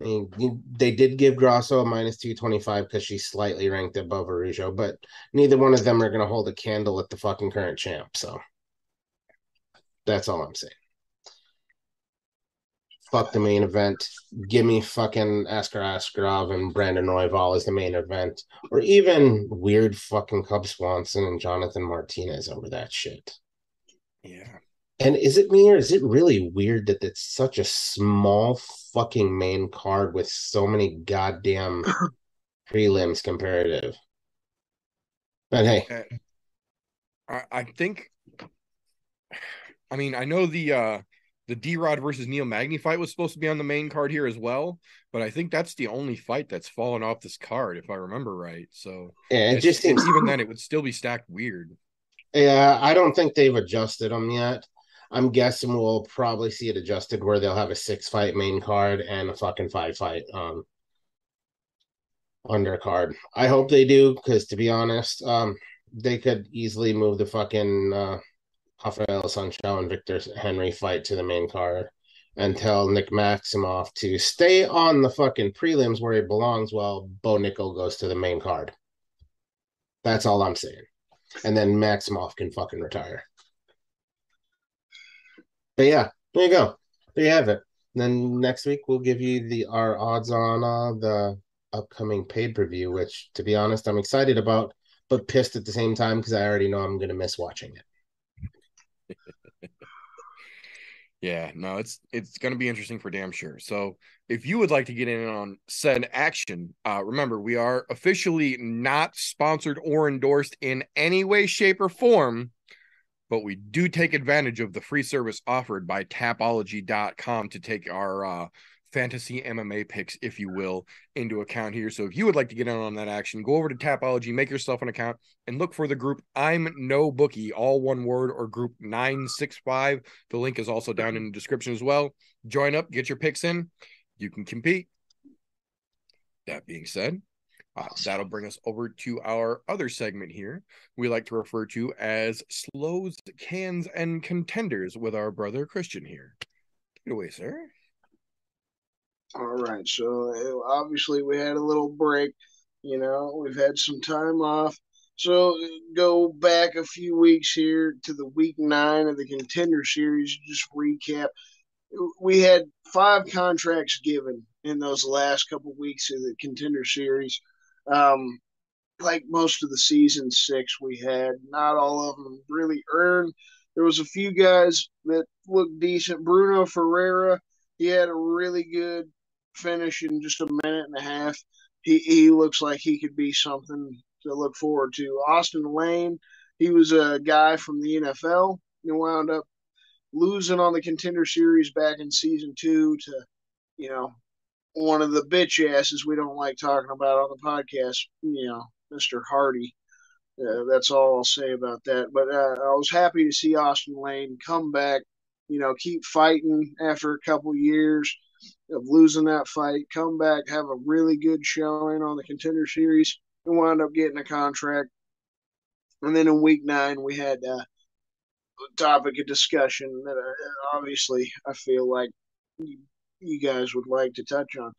I mean, they did give Grasso a minus 225 because she's slightly ranked above Araujo, but neither one of them are going to hold a candle at the fucking current champ. So that's all I'm saying. Fuck the main event. Give me fucking Askar Askarov and Brandon Royval as the main event, or even weird fucking Cub Swanson and Jonathan Martinez over that shit. Yeah. And is it me or is it really weird that it's such a small fucking main card with so many goddamn prelims comparative? But hey, I, I think. I mean, I know the uh the D Rod versus Neil Magny fight was supposed to be on the main card here as well, but I think that's the only fight that's fallen off this card, if I remember right. So yeah, it just seems even then it would still be stacked weird. Yeah, I don't think they've adjusted them yet. I'm guessing we'll probably see it adjusted where they'll have a six fight main card and a fucking five fight um undercard. I hope they do because to be honest, um they could easily move the fucking uh Rafael Assunção and Victor Henry fight to the main card and tell Nick Maximov to stay on the fucking prelims where he belongs while Bo Nickal goes to the main card. That's all I'm saying. And then Maximov can fucking retire. But yeah, there you go. There you have it. And then next week we'll give you the our odds on uh, the upcoming paid per view, which to be honest, I'm excited about, but pissed at the same time because I already know I'm gonna miss watching it. Yeah, no, it's it's gonna be interesting for damn sure. So if you would like to get in on said action, uh, remember we are officially not sponsored or endorsed in any way, shape, or form but we do take advantage of the free service offered by tapology.com to take our uh, fantasy MMA picks, if you will, into account here. So if you would like to get in on that action, go over to Tapology, make yourself an account, and look for the group I'm No Bookie, all one word, or group 965. The link is also down in the description as well. Join up, get your picks in. You can compete. That being said, uh, that'll bring us over to our other segment here. We like to refer to as slows, cans, and contenders with our brother Christian here. Take it away, sir. All right. So uh, obviously we had a little break. You know, we've had some time off. So go back a few weeks here to the week nine of the contender series. Just recap. We had five contracts given in those last couple weeks of the contender series. Um, like most of the season six we had, not all of them really earned. There was a few guys that looked decent. Bruno Ferreira, he had a really good finish in just a minute and a half. He he looks like he could be something to look forward to. Austin Lane, he was a guy from the NFL. He wound up losing on the contender series back in season two to, you know, one of the bitch asses we don't like talking about on the podcast, you know, Mr. Hardy. Uh, that's all I'll say about that. But uh, I was happy to see Austin Lane come back, you know, keep fighting after a couple years of losing that fight, come back, have a really good showing on the contender series, and wind up getting a contract. And then in week nine, we had uh, a topic of discussion that uh, obviously I feel like you guys would like to touch on.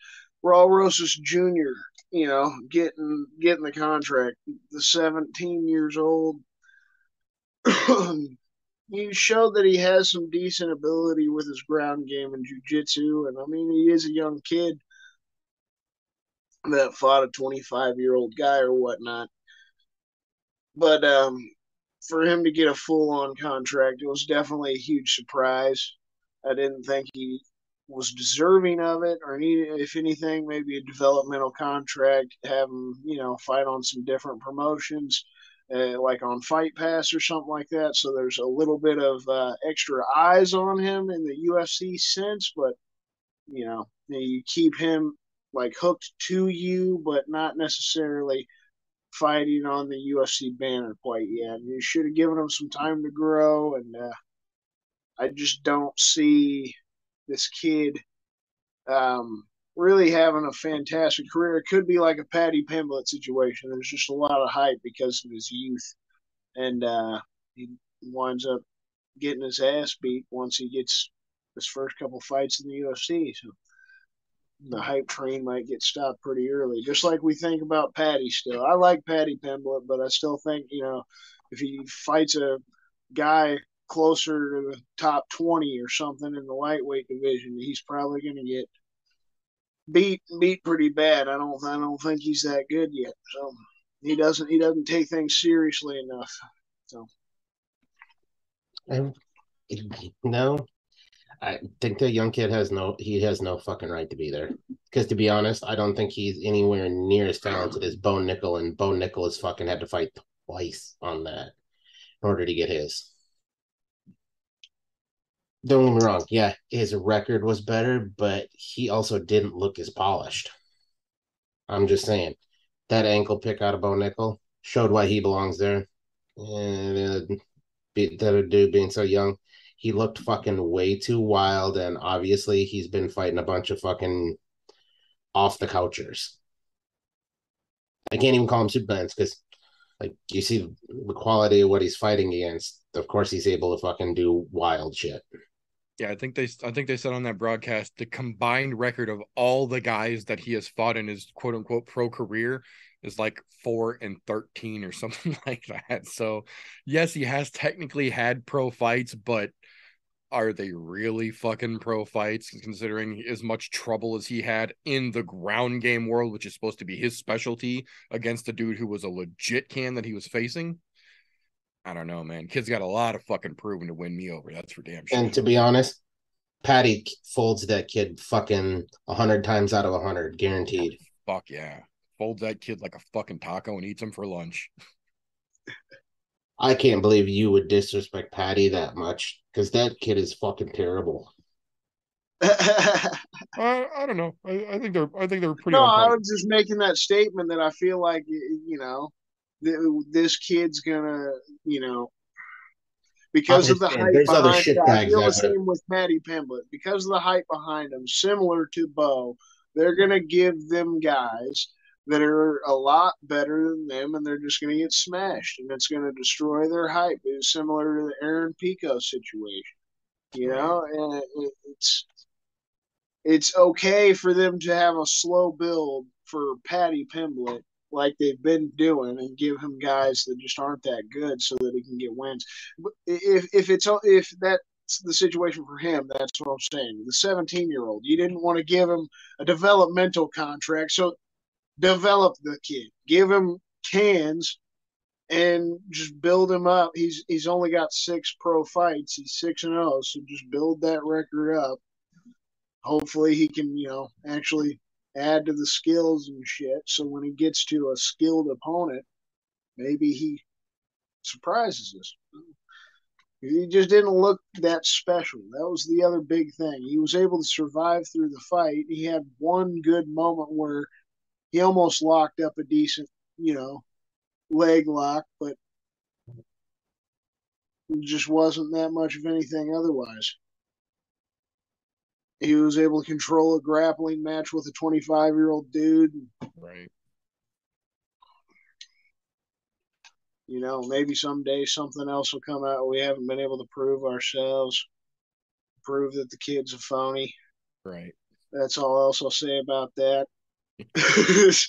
Raul Rosas Jr., you know, getting getting the contract, the 17 years old. you showed that he has some decent ability with his ground game and jujitsu, and I mean he is a young kid that fought a 25 year old guy or whatnot. But um, for him to get a full on contract, it was definitely a huge surprise. I didn't think he was deserving of it, or need, if anything, maybe a developmental contract, have him, you know, fight on some different promotions, uh, like on Fight Pass or something like that. So there's a little bit of uh, extra eyes on him in the UFC sense, but you know, you keep him like hooked to you, but not necessarily fighting on the UFC banner quite yet. You should have given him some time to grow, and uh, I just don't see this kid um, really having a fantastic career. It could be like a Paddy Pimblett situation. There's just a lot of hype because of his youth, and uh, he winds up getting his ass beat once he gets his first couple fights in the UFC. So the hype train might get stopped pretty early. Just like we think about Paddy still. I like Paddy Pimblett, but I still think, you know, if he fights a guy closer to the top 20 or something in the lightweight division, he's probably going to get beat beat pretty bad. I don't I don't think he's that good yet. So he doesn't he doesn't take things seriously enough. So I, no, I think the young kid has no he has no fucking right to be there. Because to be honest, I don't think he's anywhere near as talented as Bo Nickal, and Bo Nickal has fucking had to fight twice on that in order to get his. Don't get me wrong, yeah, his record was better, but he also didn't look as polished. I'm just saying. That ankle pick out of Bo Nickal showed why he belongs there. And uh, that dude being so young, he looked fucking way too wild, and obviously he's been fighting a bunch of fucking off the couchers. I can't even call him Supermans because, like, you see the quality of what he's fighting against. Of course, he's able to fucking do wild shit. Yeah, I think they I think they said on that broadcast the combined record of all the guys that he has fought in his quote unquote pro career is like four and 13 or something like that. So, yes, he has technically had pro fights, but are they really fucking pro fights considering as much trouble as he had in the ground game world, which is supposed to be his specialty against the dude who was a legit can that he was facing? I don't know, man. Kid's got a lot of fucking proving to win me over. That's for damn sure. And to be honest, Paddy folds that kid fucking a hundred times out of a hundred, guaranteed. Fuck yeah folds that kid like a fucking taco and eats him for lunch. I can't believe you would disrespect Paddy that much because that kid is fucking terrible. I, I don't know. I, I, think they're I think they're pretty. No, I was just making that statement that I feel like you know this kid's gonna you know because of the hype There's behind other shit him. I feel the same with Paddy Pimblett because of the hype behind him, similar to Bo. They're gonna give them guys that are a lot better than them, and they're just to get smashed, and it's to destroy their hype. It's similar to the Aaron Pico situation, you know, and it's it's okay for them to have a slow build for Paddy Pimblett like they've been doing and give him guys that just aren't that good so that he can get wins. If if it's if that's the situation for him, that's what I'm saying. The 17 year old, you didn't want to give him a developmental contract, so develop the kid, give him cans, and just build him up. He's he's only got six pro fights. He's six and zero, oh, so just build that record up. Hopefully, he can you know actually add to the skills and shit. So when he gets to a skilled opponent, maybe he surprises us. He just didn't look that special. That was the other big thing. He was able to survive through the fight. He had one good moment where he almost locked up a decent, you know, leg lock, but just wasn't that much of anything otherwise. He was able to control a grappling match with a 25 year old dude. Right. You know, maybe someday something else will come out. We haven't been able to prove ourselves, prove that the kid's a phony. Right. That's all else I'll say about that.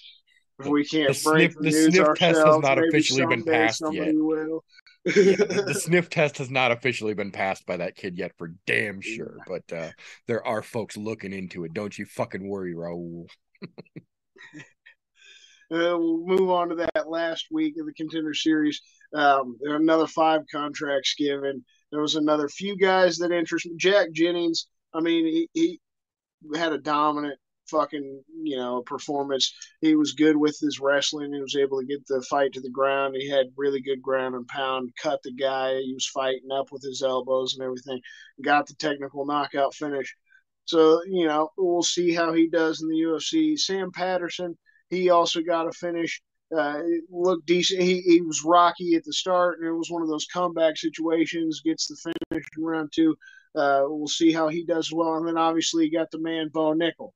we can't the break sniff, the, the sniff test has not officially been passed yet. yeah, the, sniff test has not officially been passed by that kid yet, for damn sure. But uh, there are folks looking into it. Don't you fucking worry, Raul. uh, we'll move on to that last week of the contender series. Um, there are another five contracts given. There was another few guys that interest me Jack Jennings. I mean, he, he had a dominant fucking you know performance. He was good with his wrestling. He was able to get the fight to the ground. He had really good ground and pound. Cut the guy. He was fighting up with his elbows and everything. Got the technical knockout finish. So you know we'll see how he does in the UFC. Sam Patterson. He also got a finish Uh, looked decent. He, he was rocky at the start, and it was one of those comeback situations. Gets the finish in round two. Uh, we'll see how he does well. And then obviously you got the man Bo Nickal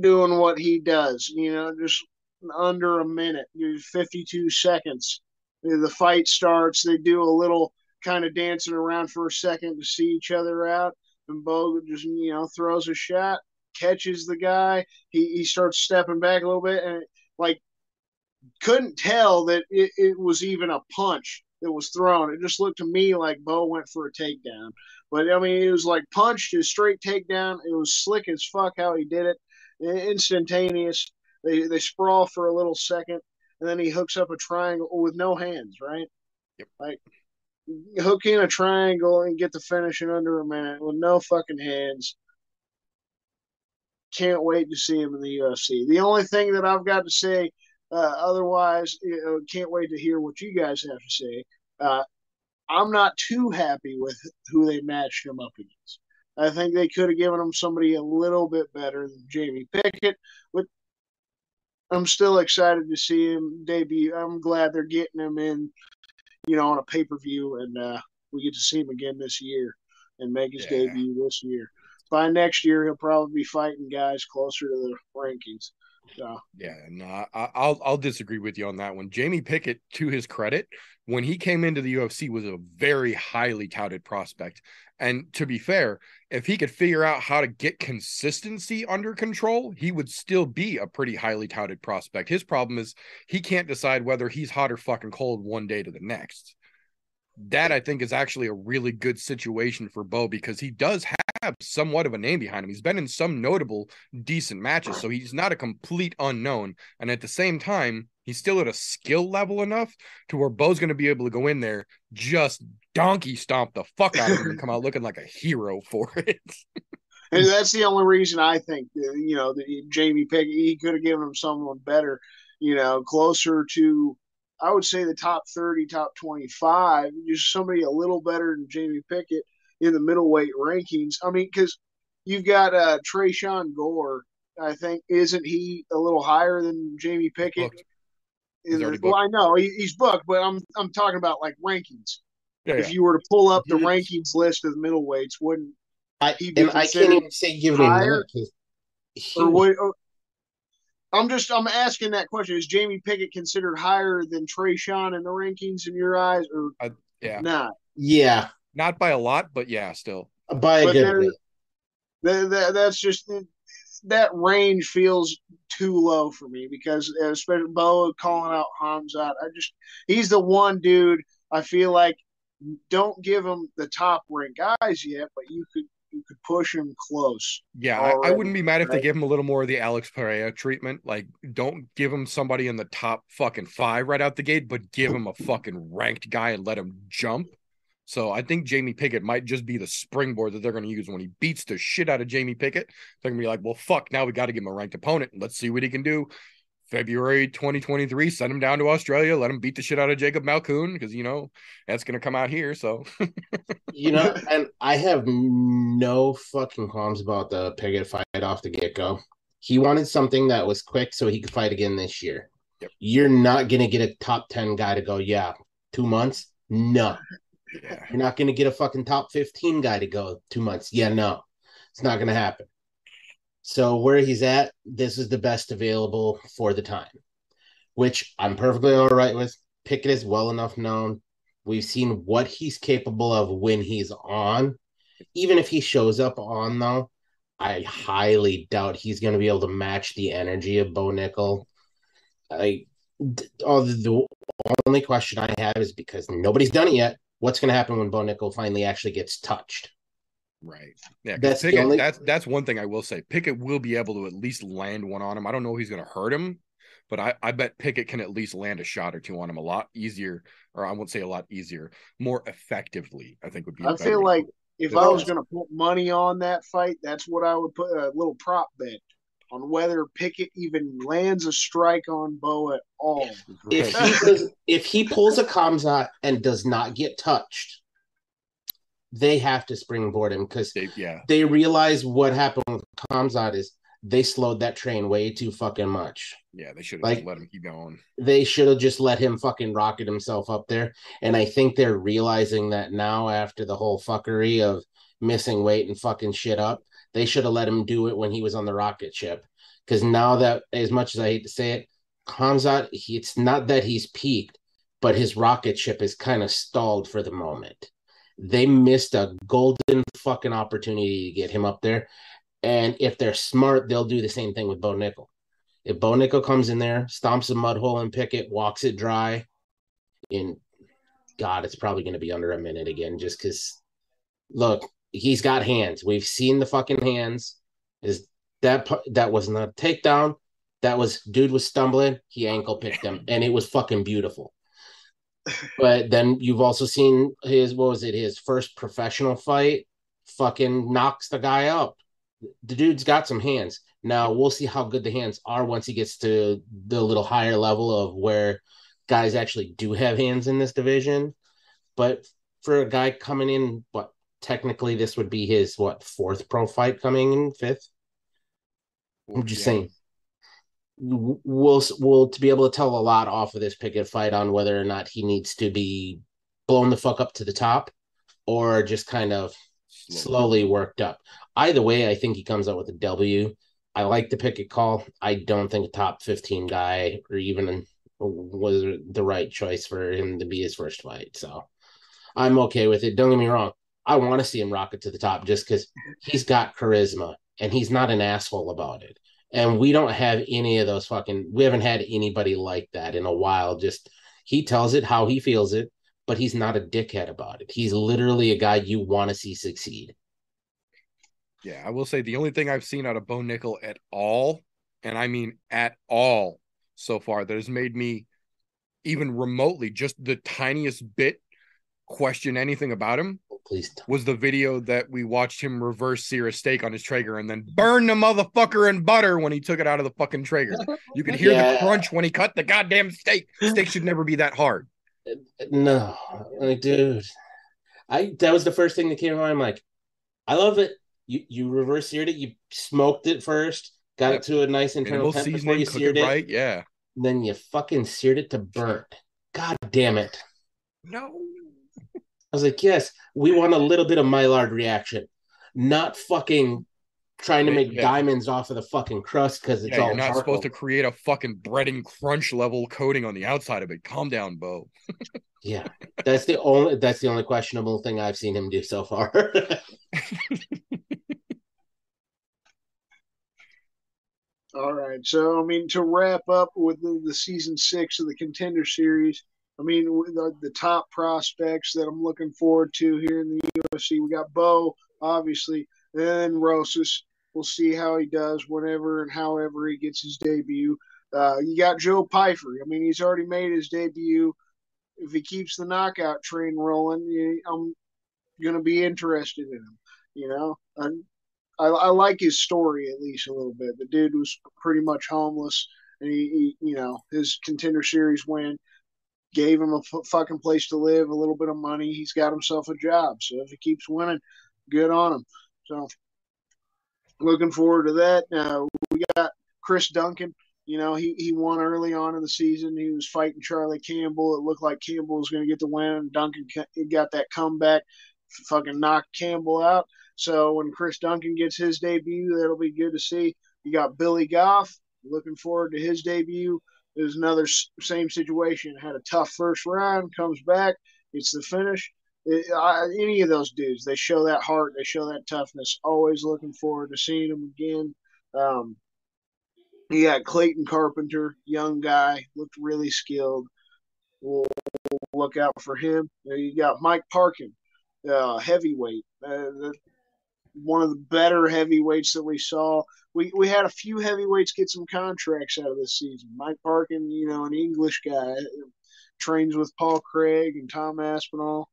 doing what he does. You know, just under a minute, 52 seconds. The fight starts. They do a little kind of dancing around for a second to see each other out. And Bo just, you know, throws a shot, catches the guy. He, he starts stepping back a little bit and, like, couldn't tell that it, it was even a punch that was thrown. It just looked to me like Bo went for a takedown. But, I mean, it was like punched, a straight takedown. It was slick as fuck how he did it. Instantaneous. They, they sprawl for a little second, and then he hooks up a triangle with no hands, right? Yep. Like, hook in a triangle and get the finish in under a minute with no fucking hands. Can't wait to see him in the UFC. The only thing that I've got to say, uh, otherwise, you know, can't wait to hear what you guys have to say. Uh, I'm not too happy with who they matched him up against. I think they could have given him somebody a little bit better than Jamie Pickett. But I'm still excited to see him debut. I'm glad they're getting him in you know, on a pay per view, and uh, we get to see him again this year and make his yeah. debut this year. By next year, he'll probably be fighting guys closer to the rankings. So. Yeah, no, I, I'll I'll disagree with you on that one. Jamie Pickett, to his credit, when he came into the UFC, was a very highly touted prospect. And to be fair, if he could figure out how to get consistency under control, he would still be a pretty highly touted prospect. His problem is he can't decide whether he's hot or fucking cold one day to the next. That I think is actually a really good situation for Bo because he does have somewhat of a name behind him. He's been in some notable decent matches, so he's not a complete unknown. And at the same time, He's still at a skill level enough to where Bo's going to be able to go in there, just donkey stomp the fuck out of him and come out looking like a hero for it. and that's the only reason I think, you know, that Jamie Pickett, he could have given him someone better, you know, closer to, I would say the top 30, top 25, just somebody a little better than Jamie Pickett in the middleweight rankings. I mean, because you've got uh, Tresean Gore. I think isn't he a little higher than Jamie Pickett? Booked well, I know he, he's booked, but I'm I'm talking about like rankings. Yeah, if yeah. you were to pull up the rankings list of middleweights, wouldn't I? And I can't even say give him or what? Or, I'm just I'm asking that question: Is Jamie Pickett considered higher than Tresean in the rankings in your eyes, or uh, yeah, not? Yeah, not by a lot, but yeah, still by a but good. That, that, that's just that range feels too low for me because especially Bo calling out Khamzat. I just he's the one dude I feel like don't give him the top rank guys yet, but you could you could push him close. Yeah, already, I, I, wouldn't be mad if right? they give him a little more of the Alex Pereira treatment. Like, don't give him somebody in the top fucking five right out the gate, but give him a fucking ranked guy and let him jump. So I think Jamie Pickett might just be the springboard that they're going to use when he beats the shit out of Jamie Pickett. They're going to be like, well, fuck, now we got to give him a ranked opponent. Let's see what he can do. February 2023, send him down to Australia, let him beat the shit out of Jacob Malkoun because, you know, that's going to come out here. So, you know, and I have no fucking qualms about the Pickett fight off the get go. He wanted something that was quick so he could fight again this year. Yep. You're not going to get a top 10 guy to go, yeah, two months. No, yeah. You're not going to get a fucking top 15 guy to go two months. Yeah, no, it's not going to happen. So, where he's at, this is the best available for the time, which I'm perfectly all right with. Pickett is well enough known. We've seen what he's capable of when he's on. Even if he shows up on, though, I highly doubt he's going to be able to match the energy of Bo Nickal. I, oh, the only question I have is because nobody's done it yet what's going to happen when Bo Nickal finally actually gets touched? Right. Yeah. That's Pickett, only... that's that's one thing I will say. Pickett will be able to at least land one on him. I don't know if he's going to hurt him, but I, I bet Pickett can at least land a shot or two on him a lot easier, or I won't say a lot easier, more effectively. I think would be. I feel like if I was going to put money on that fight, that's what I would put a little prop bet on whether Pickett even lands a strike on Bo at all. If he does, if he pulls a Khamzat and does not get touched, they have to springboard him because they, yeah. they realize what happened with Khamzat is they slowed that train way too fucking much. Yeah, they should have Like- let him keep going. They should have just let him fucking rocket himself up there. And I think they're realizing that now after the whole fuckery of missing weight and fucking shit up, they should have let him do it when he was on the rocket ship. Because now that, as much as I hate to say it, Khamzat, he, it's not that he's peaked, but his rocket ship is kind of stalled for the moment. They missed a golden fucking opportunity to get him up there. And if they're smart, they'll do the same thing with Bo Nickal. If Bo Nickal comes in there, stomps a mud hole in Pickett, walks it dry, in God, it's probably going to be under a minute again, just because. Look, he's got hands. We've seen the fucking hands. Is that that was not a takedown? That was dude was stumbling. He ankle picked him, and it was fucking beautiful. But then you've also seen his what was it? His first professional fight, fucking knocks the guy up. The dude's got some hands. Now we'll see how good the hands are once he gets to the little higher level of where guys actually do have hands in this division. But for a guy coming in, what technically this would be his what fourth pro fight coming in fifth. I'm just Yeah. saying. We'll we'll to be able to tell a lot off of this Pickett fight on whether or not he needs to be blown the fuck up to the top or just kind of slowly worked up. Either way, I think he comes out with a W. I like the Pickett call. I don't think a top 15 guy or even was the right choice for him to be his first fight. So I'm okay with it. Don't get me wrong. I want to see him rocket to the top just because he's got charisma and he's not an asshole about it. And we don't have any of those fucking, we haven't had anybody like that in a while. Just he tells it how he feels it, but he's not a dickhead about it. He's literally a guy you want to see succeed. Yeah, I will say the only thing I've seen out of Bo Nickal at all, and I mean at all so far, that has made me even remotely just the tiniest bit question anything about him Please don't. was the video that we watched him reverse sear a steak on his Traeger and then burn the motherfucker in butter when he took it out of the fucking Traeger. You could hear the crunch when he cut the goddamn steak. Steak should never be that hard. No, like, dude. I that was the first thing that came to mind. I'm like, I love it. You you reverse seared it, you smoked it first, got Yep. it to a nice internal temp before you seared it it, right. Yeah. then you fucking seared it to burnt. God damn it. No. I was like, yes, we want a little bit of Maillard reaction, not fucking trying to make yeah. diamonds off of the fucking crust because it's Yeah, all you're not charcoal. supposed to create a fucking breading crunch level coating on the outside of it. Calm down, Bo. Yeah, that's the only that's the only questionable thing I've seen him do so far. All right. So, I mean, to wrap up with the, the season six of the contender series, I mean, the, the top prospects that I'm looking forward to here in the UFC, we got Bo, obviously, and Rosas. We'll see how he does whenever and however he gets his debut. Uh, you got Joe Pyfer. I mean, he's already made his debut. If he keeps the knockout train rolling, I'm going to be interested in him. You know, I'm, I, I like his story at least a little bit. The dude was pretty much homeless, and he, he you know, his contender series win gave him a f- fucking place to live, a little bit of money. He's got himself a job. So if he keeps winning, good on him. So looking forward to that. We got Chris Duncan. You know, he, he won early on in the season. He was fighting Charlie Campbell. It looked like Campbell was going to get the win. Duncan ca- got that comeback, fucking knocked Campbell out. So when Chris Duncan gets his debut, that'll be good to see. You got Billy Goff. Looking forward to his debut. There's another same situation. Had a tough first round, comes back, it's the finish. It, I, any of those dudes, they show that heart, they show that toughness. Always looking forward to seeing them again. Um, you got Clayton Carpenter, young guy, looked really skilled. We'll, we'll look out for him. You got Mike Parkin, uh, heavyweight. Uh, one of the better heavyweights that we saw. We we had a few heavyweights get some contracts out of this season. Mike Parkin, you know, an English guy, trains with Paul Craig and Tom Aspinall.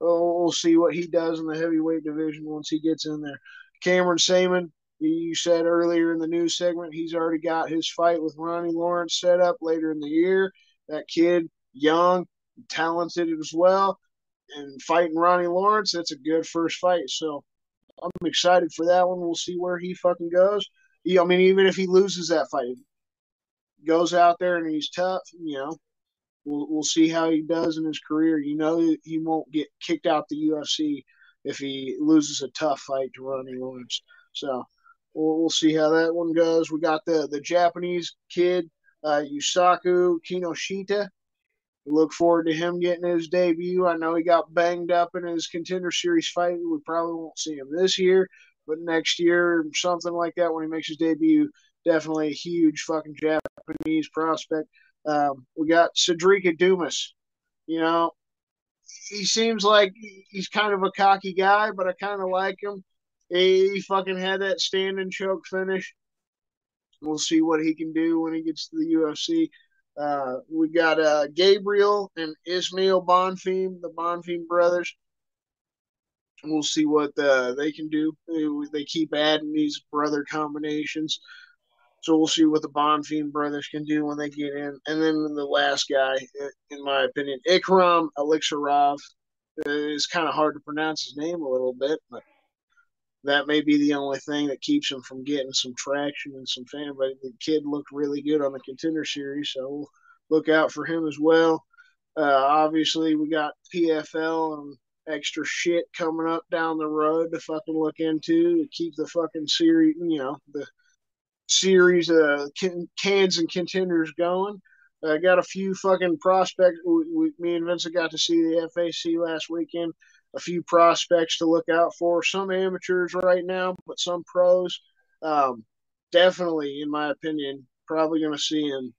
Oh, we'll see what he does in the heavyweight division once he gets in there. Cameron Saaiman, you said earlier in the news segment, he's already got his fight with Ronnie Lawrence set up later in the year. That kid, young, talented as well, and fighting Ronnie Lawrence, that's a good first fight. So I'm excited for that one. We'll see where he fucking goes. I mean, even if he loses that fight, goes out there and he's tough, you know, we'll, we'll see how he does in his career. You know, he won't get kicked out the UFC if he loses a tough fight to Ronnie Lawrence. So we'll, we'll see how that one goes. We got the the Japanese kid uh, Yusaku Kinoshita. Look forward to him getting his debut. I know he got banged up in his contender series fight. We probably won't see him this year, but next year, something like that, when he makes his debut, definitely a huge fucking Japanese prospect. Um, we got Cedric Dumas. You know, he seems like he's kind of a cocky guy, but I kind of like him. He fucking had that standing choke finish. We'll see what he can do when he gets to the UFC. Uh, we got uh, Gabriel and Ismail Bonfim, the Bonfim brothers. We'll see what uh, they can do. They, they keep adding these brother combinations. So we'll see what the Bonfim brothers can do when they get in. And then the last guy, in my opinion, Ikram Aliskerov. It's kind of hard to pronounce his name a little bit, but that may be the only thing that keeps him from getting some traction and some fan. But the kid looked really good on the contender series, so look out for him as well. Uh, obviously, we got PFL and extra shit coming up down the road to fucking look into to keep the fucking series, you know, the series of cans and contenders going. I got a few fucking prospects. We, we, me and Vincent got to see the FAC last weekend. A few prospects to look out for. Some amateurs right now, but some pros. Um, definitely, in my opinion, probably going to see him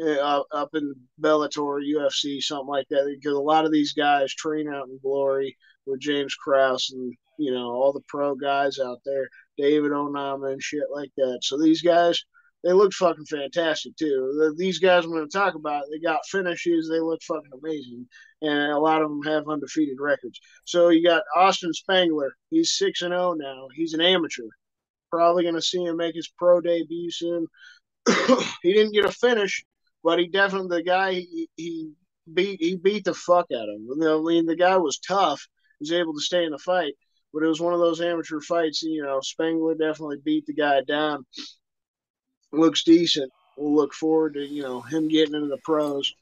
uh, up in Bellator, UFC, something like that. Because a lot of these guys train out in Glory with James Krause and you know all the pro guys out there. David Onama and shit like that. So these guys, they look fucking fantastic too. These guys I'm going to talk about, they got finishes. They look fucking amazing, and a lot of them have undefeated records. So you got Austin Spangler. He's six and zero oh now. He's an amateur. Probably going to see him make his pro debut soon. he didn't get a finish, but he definitely the guy he, he beat he beat the fuck out of him. I mean, the guy was tough. He was able to stay in the fight but it was one of those amateur fights. You know, Spangler definitely beat the guy down. Looks decent. We'll look forward to you know him getting into the pros.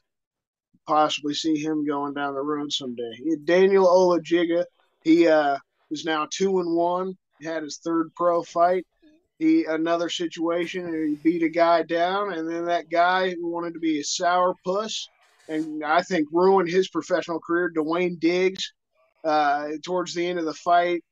Possibly see him going down the road someday. Daniel Olajiga, he uh, is now two and one. Had his third pro fight. He another situation, and he beat a guy down, and then that guy who wanted to be a sour puss, and I think ruined his professional career. Dwayne Diggs uh, towards the end of the fight,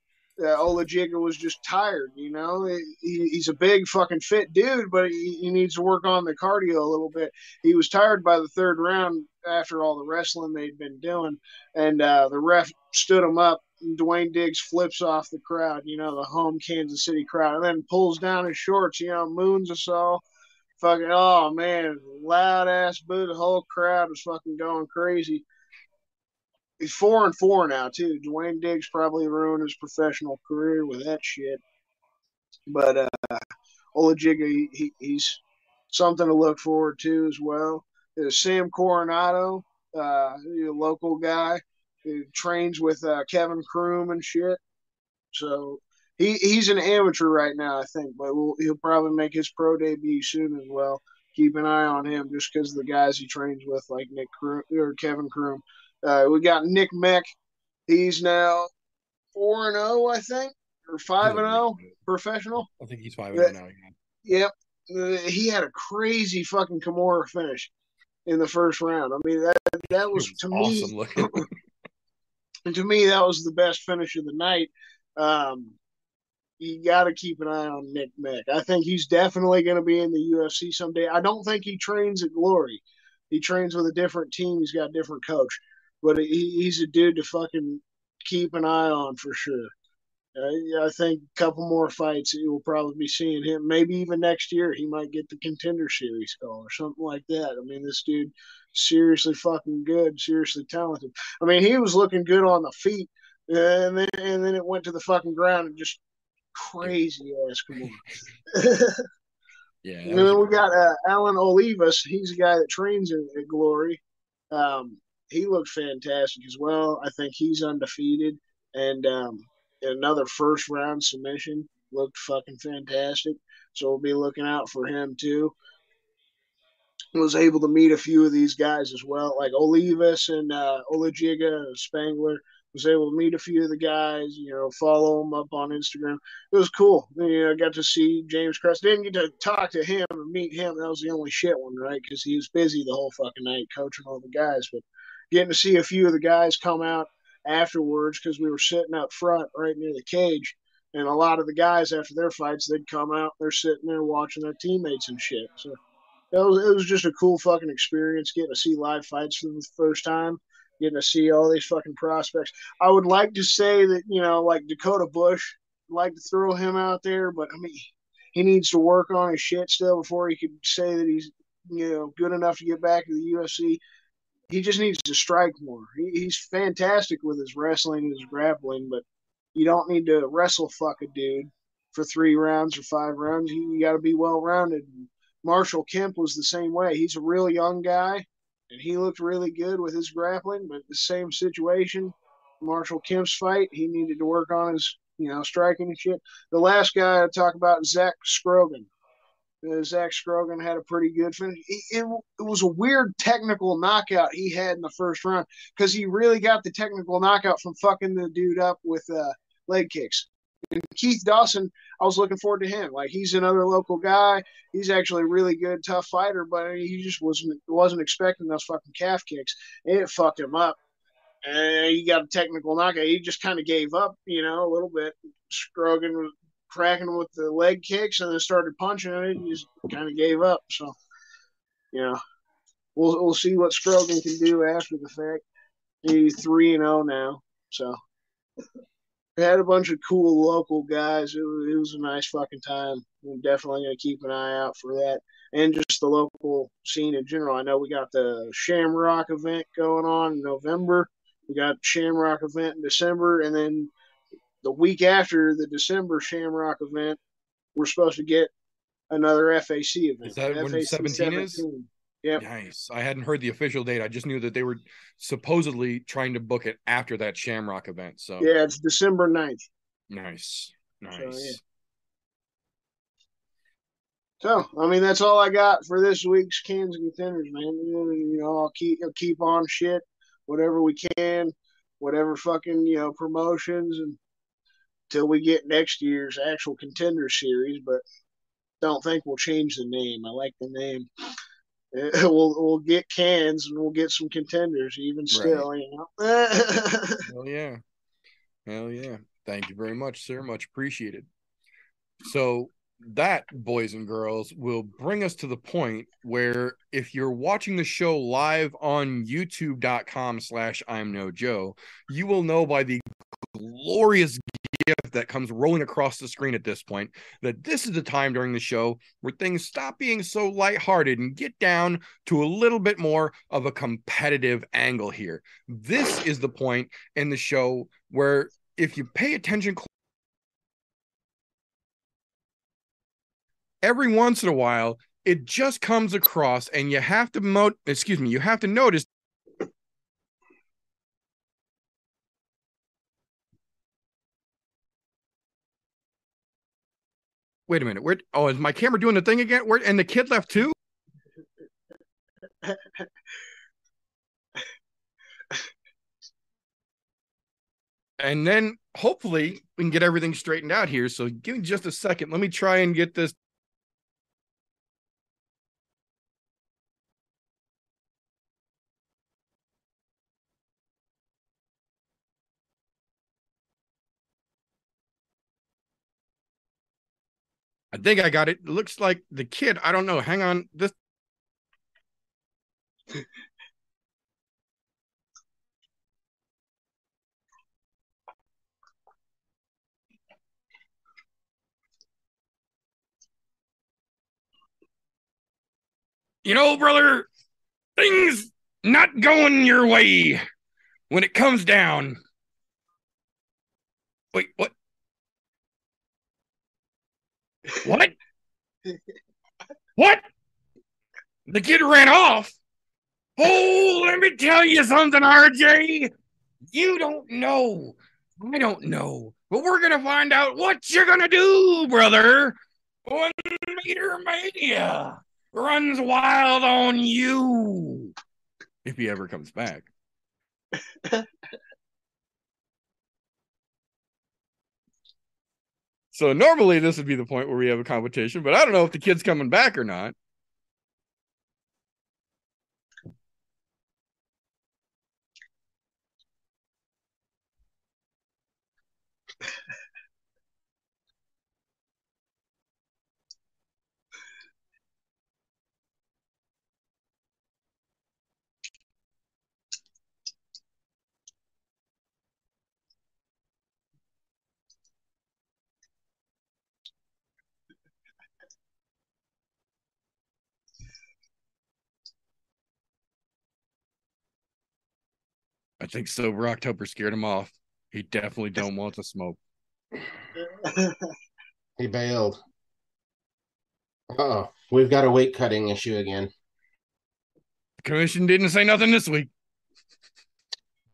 uh, Olajiga was just tired. You know, he, he's a big fucking fit dude, but he, he, needs to work on the cardio a little bit. He was tired by the third round after all the wrestling they'd been doing, and uh, the ref stood him up. And Dwayne Diggs flips off the crowd, you know, the home Kansas City crowd, and then pulls down his shorts, you know, moons us all. Fucking, oh man, loud ass boo. The whole crowd was fucking going crazy he's four and four now too. Dwayne Diggs probably ruined his professional career with that shit. But uh Olajiga, he, he, he's something to look forward to as well. There's Sam Coronado, uh, a local guy who trains with uh, Kevin Croom and shit. So he, he's an amateur right now, I think, but we'll, he'll probably make his pro debut soon as well. Keep an eye on him just because the guys he trains with, like Nick Croom or Kevin Croom. Uh, we got Nick Meck. He's now four and zero, oh, I think, or five and zero oh, professional. I think he's five and zero oh now. Yep, uh, he had a crazy fucking Kimura finish in the first round. I mean that that was, was to awesome me. Looking. and to me, that was the best finish of the night. Um, you got to keep an eye on Nick Meck. I think he's definitely going to be in the UFC someday. I don't think he trains at Glory. He trains with a different team. He's got a different coach but he, he's a dude to fucking keep an eye on for sure. Uh, I think a couple more fights, you will probably be seeing him. Maybe even next year, he might get the contender series call or something like that. I mean, this dude seriously fucking good, seriously talented. I mean, he was looking good on the feet, and then and then it went to the fucking ground and just crazy ass come yeah. And then we got uh, Alan Olivas. He's a guy that trains at, at Glory. Um, he looked fantastic as well. I think he's undefeated and um, another first round submission. looked fucking fantastic. So we'll be looking out for him too. Was able to meet a few of these guys as well, like Olivas and uh, Olajiga Spangler was able to meet a few of the guys, you know, follow them up on Instagram. It was cool. You know, I got to see James Krause. Didn't get to talk to him and meet him. That was the only shit one, right? Because he was busy the whole fucking night coaching all the guys. But getting to see a few of the guys come out afterwards because we were sitting up front right near the cage. And a lot of the guys after their fights, they'd come out. They're sitting there watching their teammates and shit. So it was, it was just a cool fucking experience getting to see live fights for the first time getting to see all these fucking prospects. I would like to say that, you know, like Dakota Bush, I'd like to throw him out there, but I mean, he needs to work on his shit still before he could say that he's, you know, good enough to get back to the UFC. He just needs to strike more. He, he's fantastic with his wrestling his grappling, but you don't need to wrestle fuck a dude for three rounds or five rounds. You, you got to be well rounded. Marshall Kemp was the same way. He's a real young guy and he looked really good with his grappling. But the same situation, Marshall Kemp's fight, he needed to work on his you know striking and shit. The last guy I talk about, is Zach Scrogan. Uh, Zach Scrogan had a pretty good finish. It, it, it, was a weird technical knockout he had in the first round because he really got the technical knockout from fucking the dude up with uh, leg kicks. And Keith Dawson, I was looking forward to him. Like he's another local guy. He's actually a really good, tough fighter, but he just wasn't wasn't expecting those fucking calf kicks. It fucked him up. And he got a technical knockout. He just kind of gave up, you know, a little bit. Scrogan was cracking with the leg kicks and then started punching it. He just kind of gave up. So, you know, we'll we'll see what Scrogan can do after the fact. He's three and zero oh now. So we had a bunch of cool local guys. It was, it was a nice fucking time. I'm definitely going to keep an eye out for that. And just the local scene in general. I know we got the Shamrock event going on in November. We got Shamrock event in December. And then the week after the December Shamrock event, we're supposed to get another FAC event. Is that FAC when 17, 17 is? Yep. Nice. I hadn't heard the official date. I just knew that they were supposedly trying to book it after that Shamrock event. So yeah, it's December 9th. Nice. Nice. So, yeah. so, I mean, that's all I got for this week's cans and contenders, man. You know, I'll keep I'll keep on shit, whatever we can, whatever fucking you know promotions, and until we get next year's actual contender series. But don't think we'll change the name. I like the name. we'll we'll get cans and we'll get some contenders even still, right. you know. Hell yeah. Hell yeah. Thank you very much, sir. Much appreciated. So that, boys and girls, will bring us to the point where if you're watching the show live on youtube.com slash I'm no Joe, you will know by the glorious gift that comes rolling across the screen at this point that this is the time during the show where things stop being so lighthearted and get down to a little bit more of a competitive angle here. This is the point in the show where if you pay attention every once in a while it just comes across and you have to mo- excuse me you have to notice Wait a minute. Where? Oh, is my camera doing the thing again? Where? And the kid left too. and then hopefully we can get everything straightened out here. So give me just a second. Let me try and get this I think I got it. looks like the kid. I don't know. Hang on. This. you know, brother, things not going your way when it comes down. Wait, what? What? what? The kid ran off. Oh, let me tell you something, RJ. You don't know I don't know, but we're gonna find out what you're gonna do, brother. When Meter Mania runs wild on you. If he ever comes back. so normally this would be the point where we have a competition, but I don't know if the kid's coming back or not. Think sober October scared him off. He definitely don't want to smoke. he bailed. oh, we've got a weight cutting issue again. The commission didn't say nothing this week.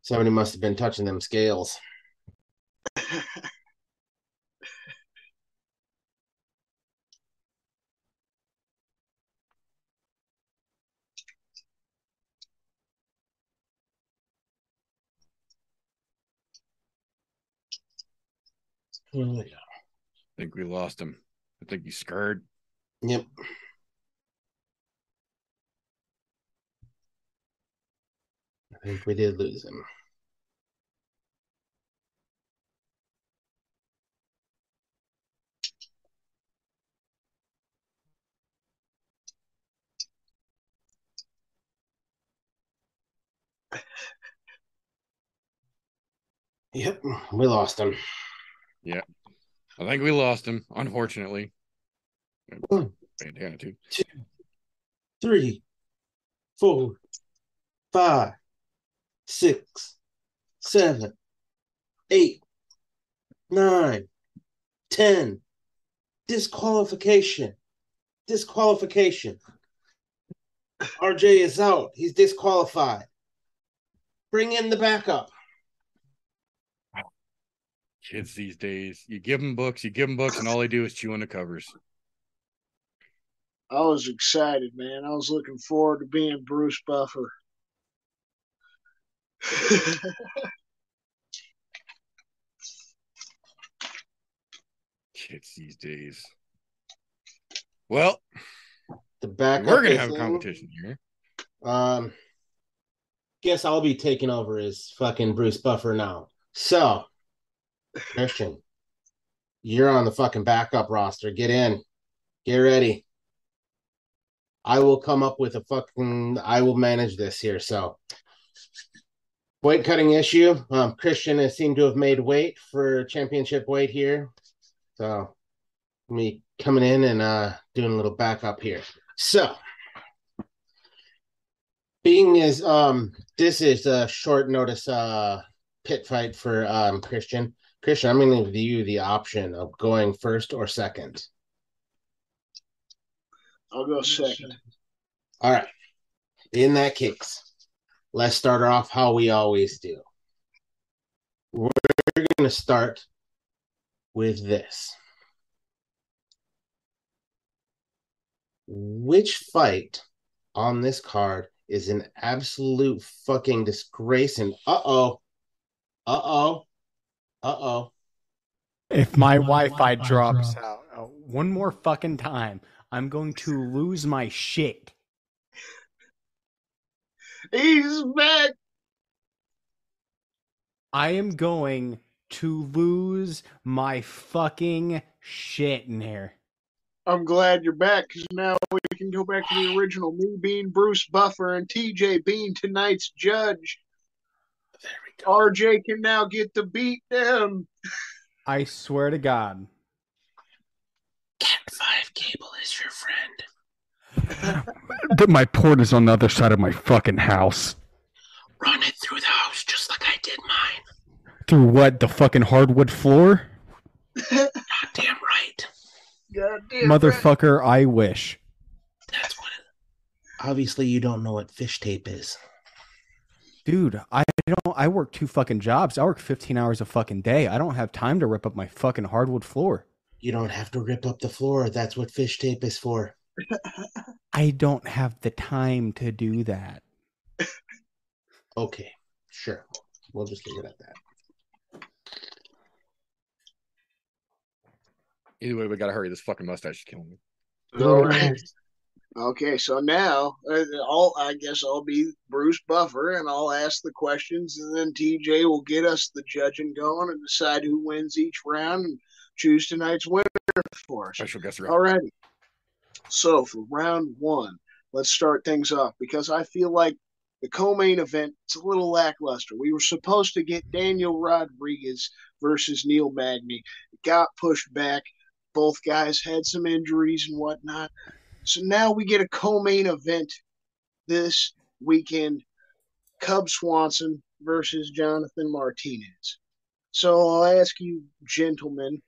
Somebody must have been touching them scales. I think we lost him. I think he's scared. Yep. I think we did lose him. Yep, we lost him. Yeah. I think we lost him, unfortunately. One, too. Two, three, four, five, six, seven, eight, nine, ten. Disqualification. Disqualification. RJ is out. He's disqualified. Bring in the backup kids these days. You give them books, you give them books, and all they do is chew on the covers. I was excited, man. I was looking forward to being Bruce Buffer. kids these days. Well, the back we're gonna have a competition here. Um, guess I'll be taking over as fucking Bruce Buffer now. So Christian, you're on the fucking backup roster. Get in. Get ready. I will come up with a fucking I will manage this here. So weight cutting issue. Um, Christian has seemed to have made weight for championship weight here. So me coming in and uh doing a little backup here. So being as um this is a short notice uh pit fight for um Christian. Christian, I'm going to give you the option of going first or second. I'll go second. All right. In that case, let's start off how we always do. We're going to start with this. Which fight on this card is an absolute fucking disgrace? And uh oh, uh oh, uh oh. If my, my Wi-Fi, Wi-Fi drops, drops out uh, one more fucking time, I'm going to lose my shit. He's back. I am going to lose my fucking shit in here. I'm glad you're back because now we can go back to the original. Me being Bruce Buffer and TJ being tonight's judge. RJ can now get the beat down. I swear to God. Cat 5 cable is your friend. my port is on the other side of my fucking house. Run it through the house just like I did mine. Through what? The fucking hardwood floor? Goddamn right. Goddamn Motherfucker, right. I wish. That's what it, Obviously, you don't know what fish tape is. Dude, I don't. I work two fucking jobs. I work 15 hours a fucking day. I don't have time to rip up my fucking hardwood floor. You don't have to rip up the floor. That's what fish tape is for. I don't have the time to do that. Okay, sure. We'll just leave it at that. Either way, we gotta hurry. This fucking mustache is killing me. All right. Okay, so now uh, I'll I guess I'll be Bruce Buffer and I'll ask the questions and then TJ will get us the judging going and decide who wins each round and choose tonight's winner for us. Special guest All righty. So for round one, let's start things off because I feel like the co-main event it's a little lackluster. We were supposed to get Daniel Rodriguez versus Neil Magny. It got pushed back. Both guys had some injuries and whatnot. So now we get a co-main event this weekend. Cub Swanson versus Jonathan Martinez. So I'll ask you, gentlemen,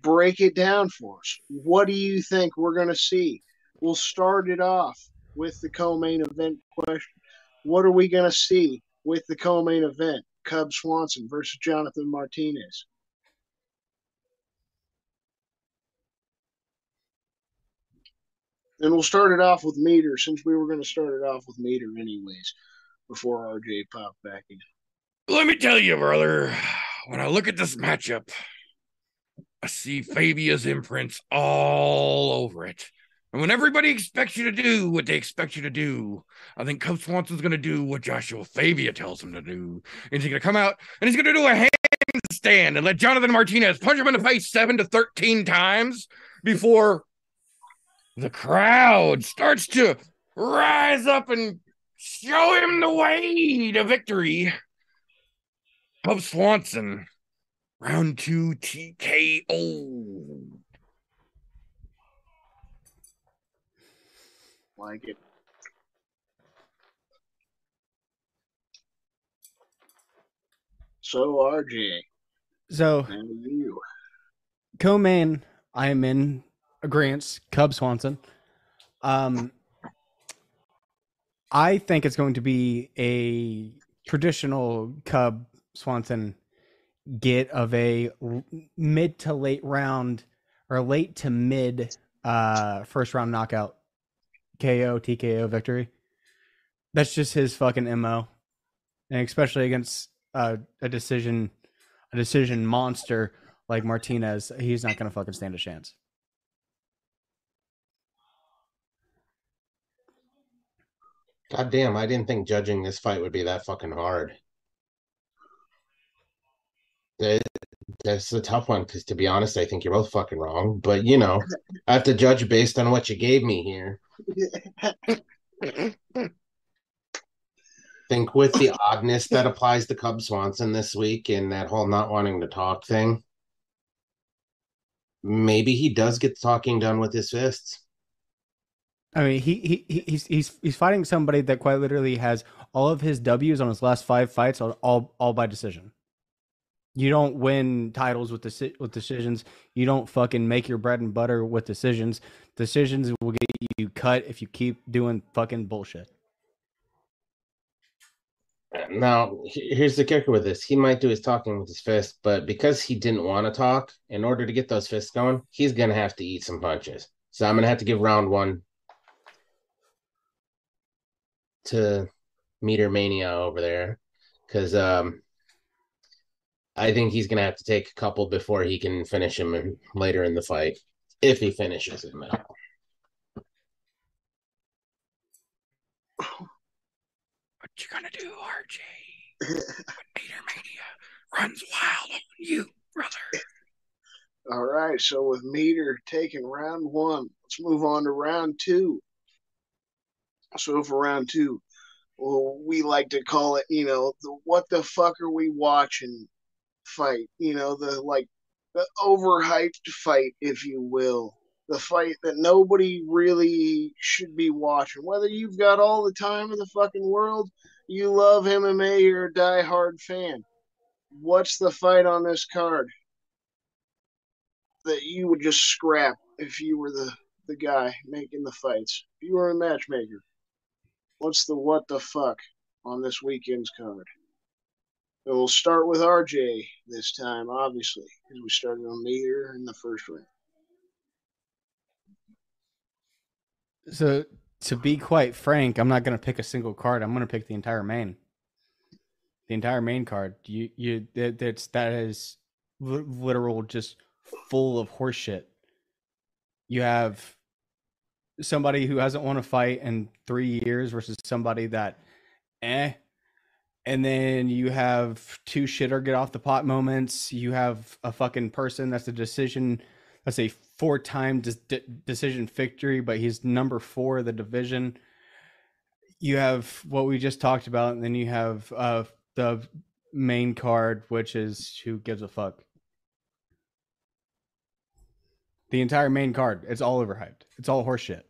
break it down for us. What do you think we're going to see? We'll start it off with the co-main event question. What are we going to see with the co-main event? Cub Swanson versus Jonathan Martinez. And we'll start it off with Meter since we were going to start it off with Meter anyways before RJ popped back in. Let me tell you, brother, when I look at this matchup, I see Fabia's imprints all over it. And when everybody expects you to do what they expect you to do, I think Cub Swanson's going to do what Joshua Fabia tells him to do. And he's going to come out and he's going to do a handstand and let Jonathan Martinez punch him in the face seven to 13 times before the crowd starts to rise up and show him the way to victory. Cub Swanson, round two TKO. Like it. So RJ, So and you. co-main, I am in agreement. Cub Swanson. Um, I think it's going to be a traditional Cub Swanson get of a mid to late round or late to mid uh first round knockout KO TKO victory. That's just his fucking MO. And especially against uh, a decision a decision monster like Martinez, he's not going to fucking stand a chance. God damn, I didn't think judging this fight would be that fucking hard. It, that's a tough one because, to be honest, I think you're both fucking wrong. But you know, I have to judge based on what you gave me here. think with the oddness that applies to Cub Swanson this week and that whole not wanting to talk thing, maybe he does get the talking done with his fists. I mean, he, he he- he's he's he's fighting somebody that quite literally has all of his W's on his last five fights all all by decision. You don't win titles with deci- with decisions. You don't fucking make your bread and butter with decisions. Decisions will get you cut if you keep doing fucking bullshit. Now, here's the kicker with this. He might do his talking with his fist, but because he didn't want to talk, in order to get those fists going, he's going to have to eat some punches. So I'm going to have to give round one to Meter Mania over there because um, I think he's going to have to take a couple before he can finish him in- later in the fight, if he finishes him at all. What you gonna do, RJ? when Meter Mania runs wild on you, brother. All right, so with Meter taking round one, let's move on to round two. So for round two, well, we like to call it, you know, the what the fuck are we watching fight? You know, the like the overhyped fight, if you will. The fight that nobody really should be watching. Whether you've got all the time in the fucking world, you love MMA, you're a diehard fan. What's the fight on this card? that you would just scrap if you were the the guy making the fights. If you were a matchmaker, what's the what the fuck on this weekend's card. We'll start with RJ this time, obviously, because we started on Meter in the first round. So, to be quite frank, I'm not going to pick a single card. I'm going to pick the entire main. The entire main card. You, you, that, that's that is literal, just full of horseshit. You have somebody who hasn't won a fight in three years versus somebody that, eh. And then you have two shitter get off the pot moments. You have a fucking person that's a decision, that's a four time de- decision victory, but he's number four of the division. You have what we just talked about, and then you have uh, the main card, which is who gives a fuck. The entire main card, it's all overhyped. It's all horseshit.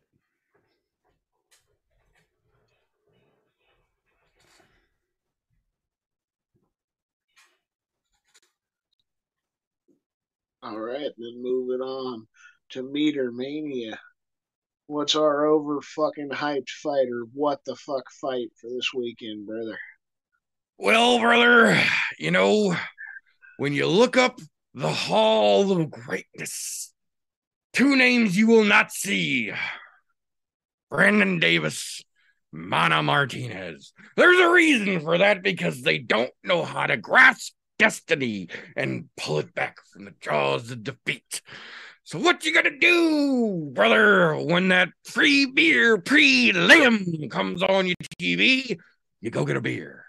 All right, then moving on to Meter Mania. What's our over fucking hyped fighter? What the fuck fight for this weekend, brother? Well, brother, you know, when you look up the Hall of Greatness, two names you will not see Brandon Davis, Mana Martinez. There's a reason for that because they don't know how to grasp destiny and pull it back from the jaws of defeat. So what you gonna do, brother, when that free beer prelim comes on your TV? You go get a beer.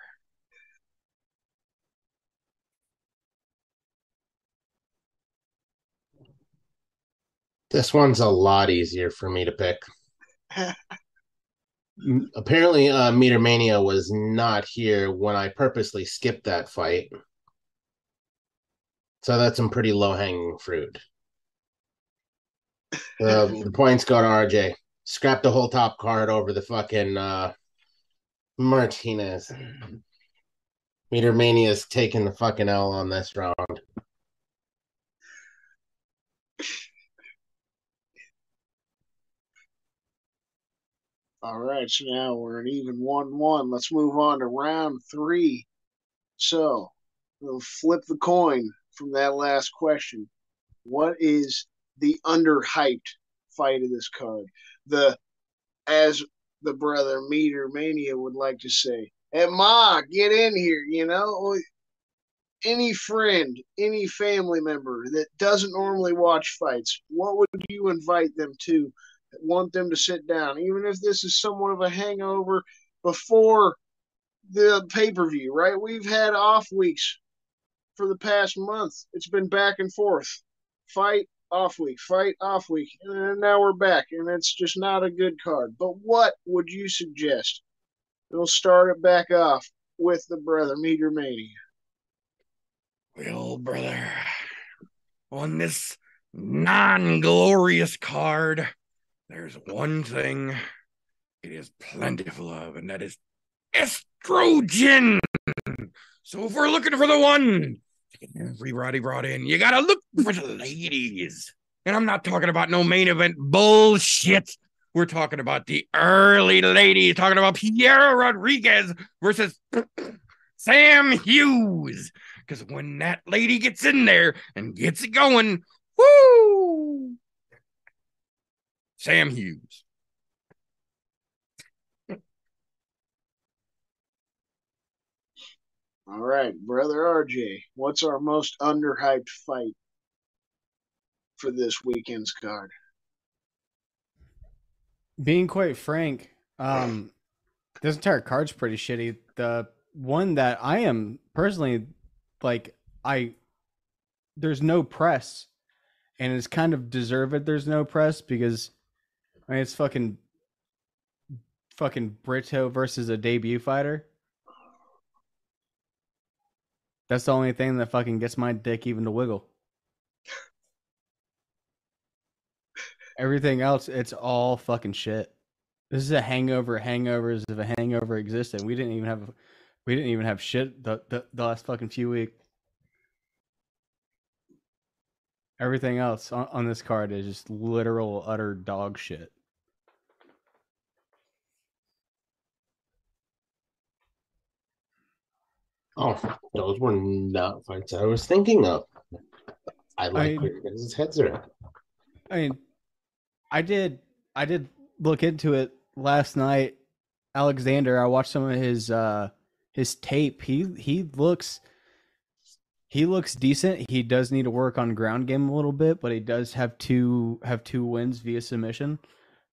This one's a lot easier for me to pick. Apparently, uh, Meter Mania was not here when I purposely skipped that fight. So that's some pretty low hanging fruit. Uh, the points go to RJ. Scrap the whole top card over the fucking uh, Martinez. Meter Mania's taking the fucking L on this round. All right, so now we're at even 1 1. Let's move on to round three. So we'll flip the coin from that last question. What is the underhyped fight of this card? The, as the brother Meter Mania would like to say, Hey, Ma, get in here, you know? Any friend, any family member that doesn't normally watch fights, what would you invite them to want them to sit down, even if this is somewhat of a hangover before the pay per view, right? We've had off weeks for the past month. It's been back and forth, fight, off week, fight, off week, and now we're back, and it's just not a good card. But what would you suggest? We'll start it back off with the brother Meter Mania. Well, brother, on this non glorious card, there's one thing it is plentiful of, and that is estrogen. So if we're looking for the one everybody brought in, you gotta look for the ladies. And I'm not talking about no main event bullshit. We're talking about the early ladies, talking about Piera Rodriguez versus Sam Hughes. Because when that lady gets in there and gets it going, whoo! Sam Hughes. All right, brother RJ, what's our most underhyped fight for this weekend's card? Being quite frank, um, this entire card's pretty shitty. The one that I am personally like, I there's no press, and it's kind of deserved. There's no press because I mean it's fucking fucking Brito versus a debut fighter. That's the only thing that fucking gets my dick even to wiggle. Everything else, it's all fucking shit. This is a hangover. Hangovers if a hangover existed. We didn't even have, we didn't even have shit the the, the last fucking few weeks. Everything else on, on this card is just literal utter dog shit. Those were not fights I was thinking of. I like I, where his heads are at. I mean, I did, I did look into it last night. Alexander, I watched some of his uh his tape. He he looks he looks decent. He does need to work on ground game a little bit, but he does have two have two wins via submission.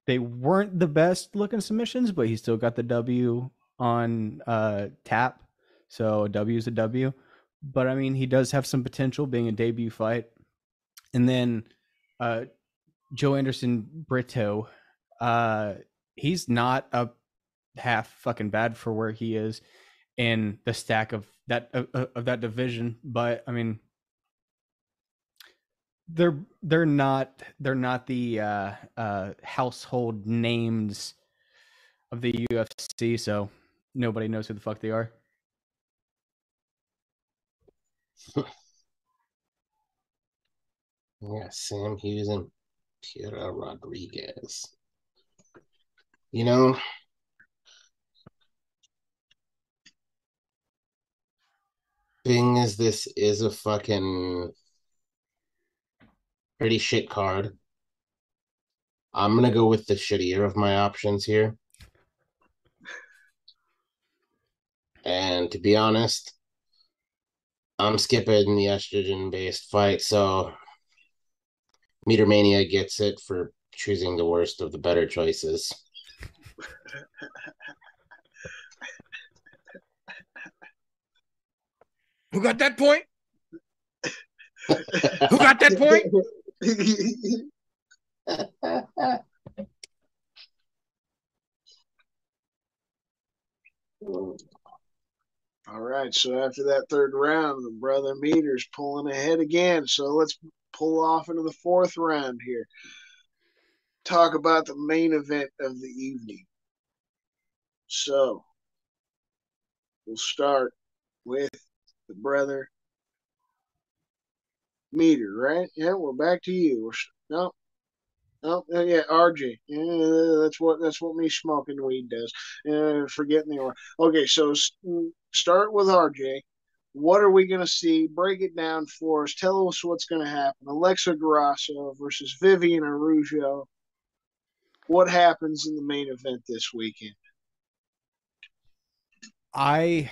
They weren't the best looking submissions, but he still got the W on uh tap. So a W is a W. But I mean, he does have some potential being a debut fight. And then uh Joanderson Brito, uh he's not a half fucking bad for where he is in the stack of that of, of that division. But I mean, they're they're not they're not the uh, uh, household names of the UFC, so nobody knows who the fuck they are. yeah, Sam Hughes and Piera Rodriguez. You know, thing is this is a fucking pretty shit card. I'm gonna go with the shittier of my options here. And to be honest, I'm skipping the estrogen based fight, so Meter Mania gets it for choosing the worst of the better choices. Who got that point? Who got that point? All right, so after that third round, the brother meter's pulling ahead again. So let's pull off into the fourth round here. Talk about the main event of the evening. So we'll start with the brother meter, right? Yeah, we're back to you. We're, no, no, uh, yeah, RJ. Yeah, that's what that's what me smoking weed does. Uh, forgetting the order. Okay, so start with RJ. What are we going to see? Break it down for us. Tell us what's going to happen. Alexa Grasso versus Viviane Araujo. What happens in the main event this weekend? I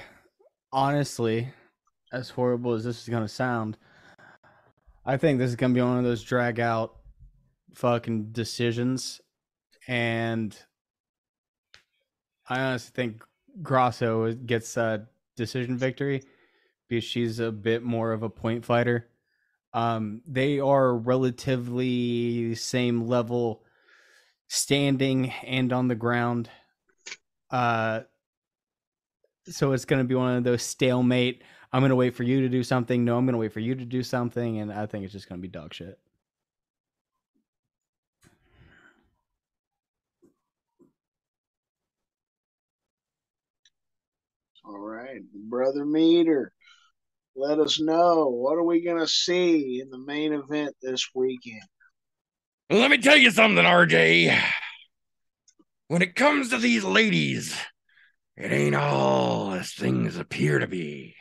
honestly as horrible as this is gonna sound, I think this is gonna be one of those drag out fucking decisions, and I honestly think Grasso gets a decision victory because she's a bit more of a point fighter. Um, they are relatively same level standing and on the ground. Uh, so it's going to be one of those stalemate. I'm going to wait for you to do something. No, I'm going to wait for you to do something. And I think it's just going to be dog shit. All right, brother Meter, let us know what are we going to see in the main event this weekend. Let me tell you something, RJ. When it comes to these ladies, it ain't all as things appear to be.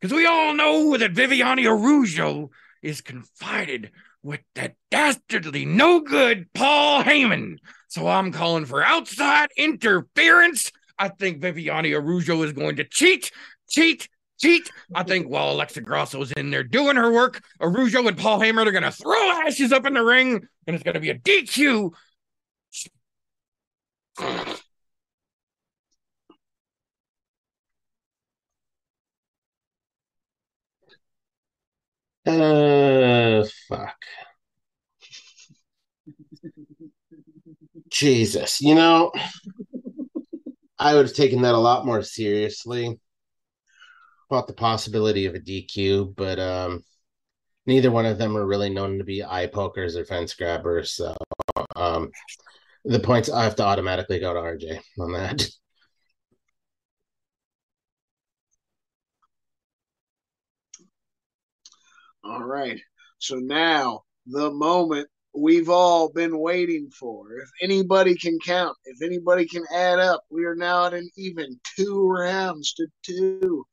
Because we all know that Viviane Araujo is confided with that dastardly no good Paul Heyman. So I'm calling for outside interference. I think Viviane Araujo is going to cheat, cheat, cheat. I think while Alexa Grasso's in there doing her work, Araujo and Paul Heyman are going to throw ashes up in the ring, and it's going to be a DQ. Uh, fuck. Jesus, you know, I would have taken that a lot more seriously. About the possibility of a DQ, but um, neither one of them are really known to be eye pokers or fence grabbers. So um, the points I have to automatically go to RJ on that. All right. So now the moment we've all been waiting for. If anybody can count, if anybody can add up, we are now at an even two rounds to two.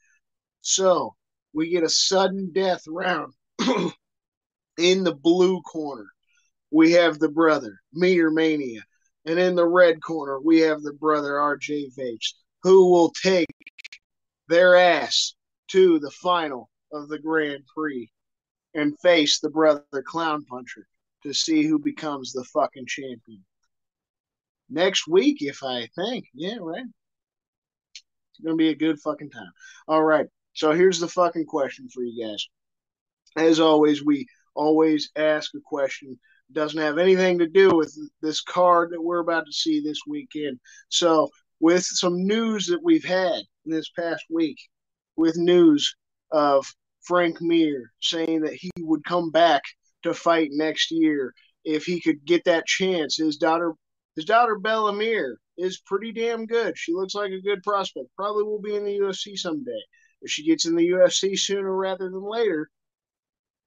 So we get a sudden death round in the blue corner. We have the brother, Meter Mania. And in the red corner, we have the brother, RJ Vapes, who will take their ass to the final of the Grand Prix and face the brother Clown Puncher to see who becomes the fucking champion. Next week, if I think. Yeah, right. It's gonna be a good fucking time. All right. So here's the fucking question for you guys. As always, we always ask a question. Doesn't have anything to do with this card that we're about to see this weekend. So, with some news that we've had this past week, with news of Frank Mir saying that he would come back to fight next year if he could get that chance. His daughter, his daughter Bella Mir is pretty damn good. She looks like a good prospect. Probably will be in the UFC someday. If she gets in the UFC sooner rather than later,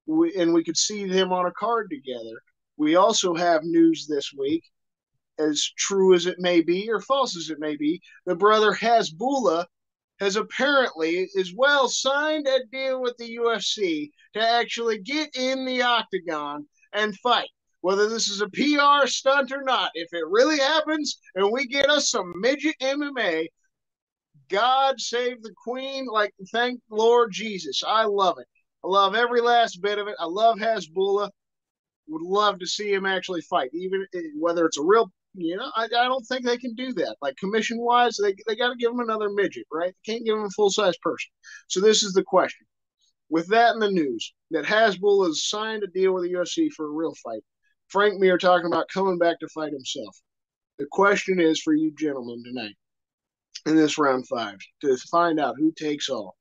we, and we could see them on a card together. We also have news this week, as true as it may be or false as it may be. The brother Hasbulla has apparently as well signed a deal with the UFC to actually get in the octagon and fight. Whether this is a PR stunt or not, if it really happens and we get us some midget MMA, God save the Queen. Like, thank Lord Jesus. I love it. I love every last bit of it. I love Hasbulla. Would love to see him actually fight, even eh, whether it's a real you know, I, I don't think they can do that. Like commission wise, they, they got to give them another midget, right? They can't give them a full size person. So this is the question. With that in the news, that Hasbull has signed a deal with the UFC for a real fight. Frank Mir talking about coming back to fight himself. The question is for you gentlemen tonight in this round five to find out who takes all.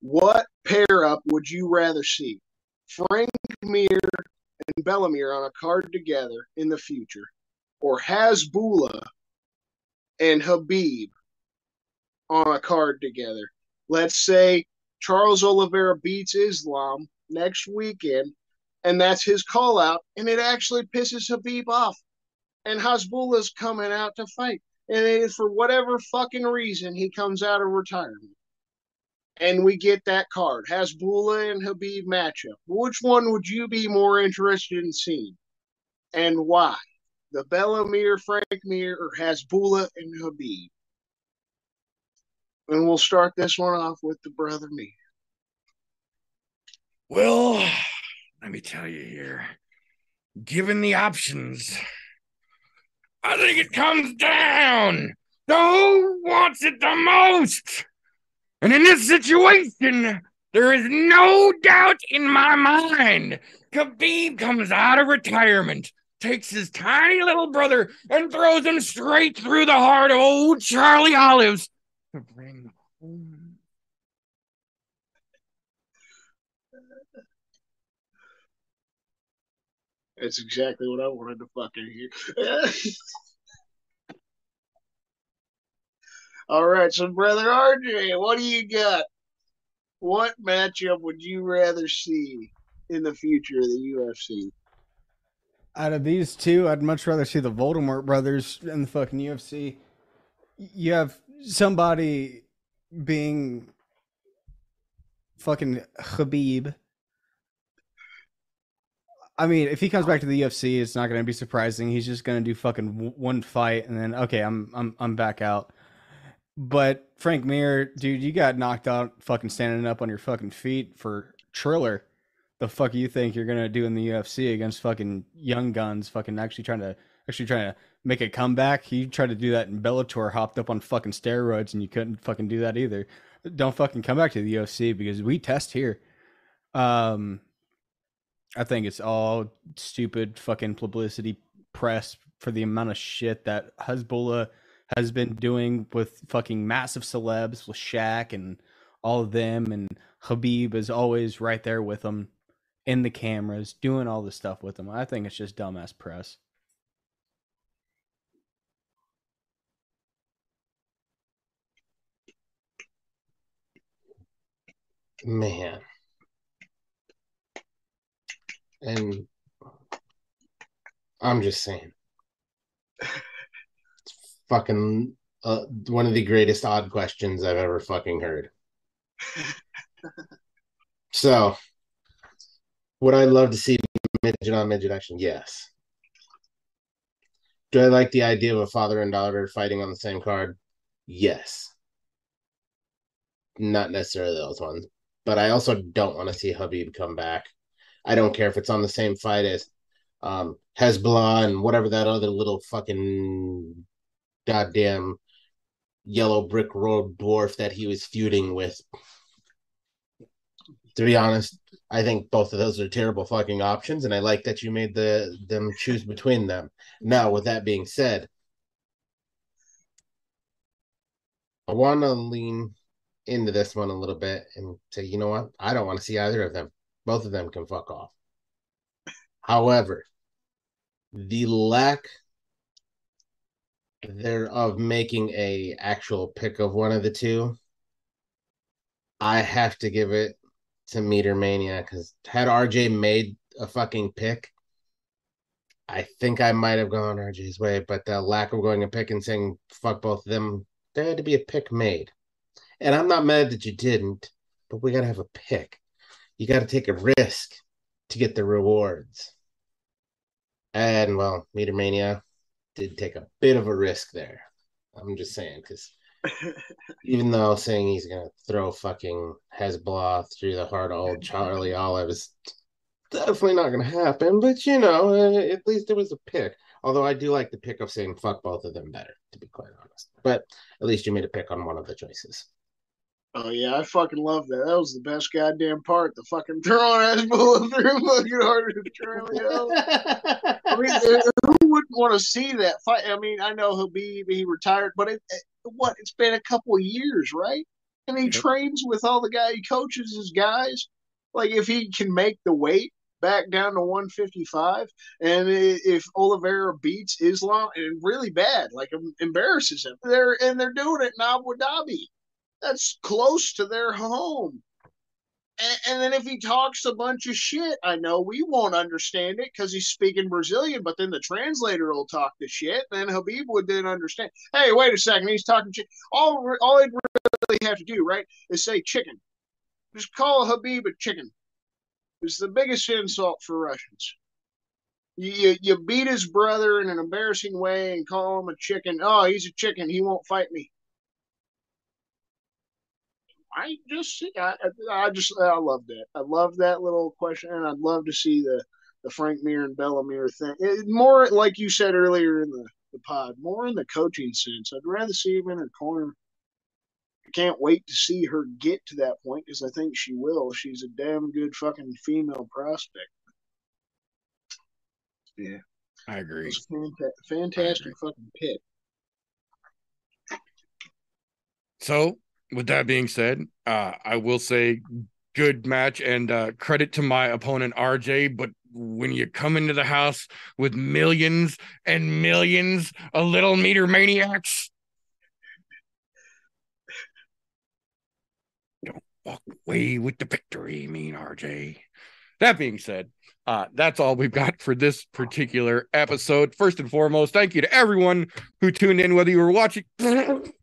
What pair up would you rather see? Frank Mir and Bella Mir on a card together in the future or Hasbulla and Khabib on a card together. Let's say Charles Oliveira beats Islam next weekend, and that's his call out, and it actually pisses Khabib off. And Hasbulla's coming out to fight. And for whatever fucking reason, he comes out of retirement. And we get that card. Hasbulla and Khabib matchup. Which one would you be more interested in seeing? And why? The Bella Mir, Frank Mir, or Hasbulla and Khabib. And we'll start this one off with the brother me. Well, let me tell you here. Given the options, I think it comes down to who wants it the most. And in this situation, there is no doubt in my mind. Khabib comes out of retirement takes his tiny little brother and throws him straight through the heart of old Charlie Olives to bring home. That's exactly what I wanted to fucking hear. All right, so brother RJ, what do you got? What matchup would you rather see in the future of the UFC? Out of these two, I'd much rather see the Voldemort brothers in the fucking UFC. You have somebody being fucking Khabib. I mean, if he comes back to the UFC, it's not going to be surprising. He's just going to do fucking one fight and then okay, I'm I'm I'm back out. But Frank Mir, dude, you got knocked out fucking standing up on your fucking feet for Triller the fuck you think you're gonna do in the UFC against fucking young guns, fucking actually trying to actually trying to make a comeback. He tried to do that in Bellator, hopped up on fucking steroids, and you couldn't fucking do that either. Don't fucking come back to the UFC because we test here. Um, I think it's all stupid fucking publicity press for the amount of shit that Hasbulla has been doing with fucking massive celebs with Shaq and all of them, and Khabib is always right there with them in the cameras, doing all this stuff with them. I think it's just dumbass press. Man. And I'm just saying. It's fucking uh, one of the greatest odd questions I've ever fucking heard. so, would I love to see midget on midget action? Yes. Do I like the idea of a father and daughter fighting on the same card? Yes. Not necessarily those ones, but I also don't want to see Khabib come back. I don't care if it's on the same fight as um, Hasbulla and whatever that other little fucking goddamn yellow brick road dwarf that he was feuding with. To be honest, I think both of those are terrible fucking options, and I like that you made the them choose between them. Now, with that being said, I want to lean into this one a little bit and say, you know what? I don't want to see either of them. Both of them can fuck off. However, the lack there of making a actual pick of one of the two, I have to give it to Meter Mania because had RJ made a fucking pick, I think I might have gone RJ's way, but the lack of going a pick and saying fuck both of them, there had to be a pick made. And I'm not mad that you didn't, but we got to have a pick. You got to take a risk to get the rewards. And well, Meter Mania did take a bit of a risk there. I'm just saying, because even though saying he's to throw fucking Hasbulla through the heart of old Charlie Olive is definitely not to happen, but you know, uh, at least it was a pick. Although I do like the pick of saying fuck both of them better, to be quite honest. But at least you made a pick on one of the choices. Oh yeah, I fucking love that. That was the best goddamn part. The fucking throwing Hasbulla through fucking harder than Charlie. I mean, who wouldn't want to see that fight? I mean, I know he'll be he retired, but it, it, what? It's been a couple of years, right? And he yep. trains with all the guy. He coaches his guys. Like if he can make the weight back down to 155, and if Oliveira beats Islam and really bad, like embarrasses him, they're and they're doing it in Abu Dhabi that's close to their home. And, and, then if he talks a bunch of shit, I know we won't understand it because he's speaking Brazilian, but then the translator will talk the shit. Then Khabib would then understand. Hey, wait a second, he's talking shit. All all they'd really have to do, right, is say chicken. Just call Khabib a chicken. It's the biggest insult for Russians. You, you beat his brother in an embarrassing way and call him a chicken. Oh, he's a chicken. He won't fight me. I just see. I, I just I love that. I love that little question, and I'd love to see the the Frank Mir and Bella Mir thing. It, more like you said earlier in the, the pod, more in the coaching sense. I'd rather see him in her corner. I can't wait to see her get to that point because I think she will. She's a damn good fucking female prospect. Yeah, I agree. Fanta- fantastic agree. fucking pit. So with that being said, uh, I will say good match and uh, credit to my opponent RJ. But when you come into the house with millions and millions of little meter maniacs, don't walk away with the victory, mean RJ. That being said, uh, that's all we've got for this particular episode. First and foremost, thank you to everyone who tuned in, whether you were watching.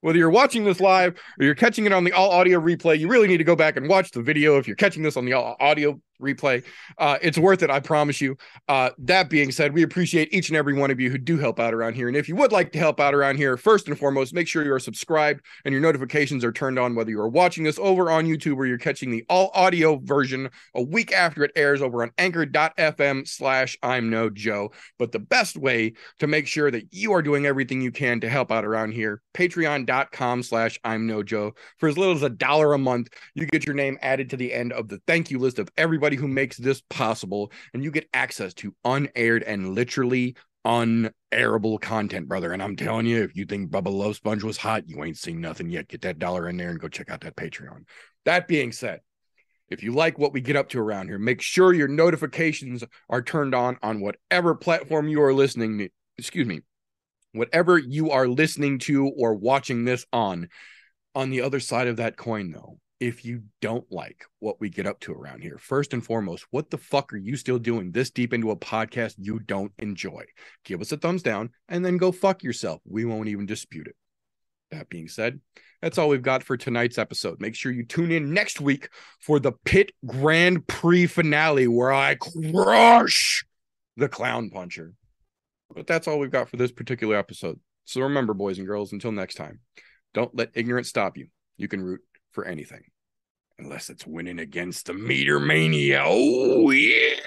whether you're watching this live or you're catching it on the all audio replay, you really need to go back and watch the video if you're catching this on the all audio replay. Uh, it's worth it, I promise you. Uh, that being said, we appreciate each and every one of you who do help out around here. And if you would like to help out around here, first and foremost, make sure you are subscribed and your notifications are turned on, whether you are watching this over on YouTube or you're catching the all audio version a week after it airs over on anchor.fm slash I'm no Joe. But the best way to make sure that you are doing everything you can to help out around here, patreon.com slash I'm no Joe. For as little as a dollar a month, you get your name added to the end of the thank you list of everybody everybody who makes this possible, and you get access to unaired and literally unairable content, brother. And I'm telling you, if you think Bubba Love Sponge was hot, you ain't seen nothing yet. Get that dollar in there and go check out that Patreon. That being said, if you like what we get up to around here, make sure your notifications are turned on on whatever platform you are listening. To, excuse me, whatever you are listening to or watching this on. On the other side of that coin, though, if you don't like what we get up to around here, first and foremost, what the fuck are you still doing this deep into a podcast you don't enjoy? Give us a thumbs down and then go fuck yourself. We won't even dispute it. That being said, that's all we've got for tonight's episode. Make sure you tune in next week for the Pit Grand Prix finale where I crush the clown puncher. But that's all we've got for this particular episode. So remember, boys and girls, until next time, don't let ignorance stop you. You can root for anything, unless it's winning against the meter mania. Oh, yeah.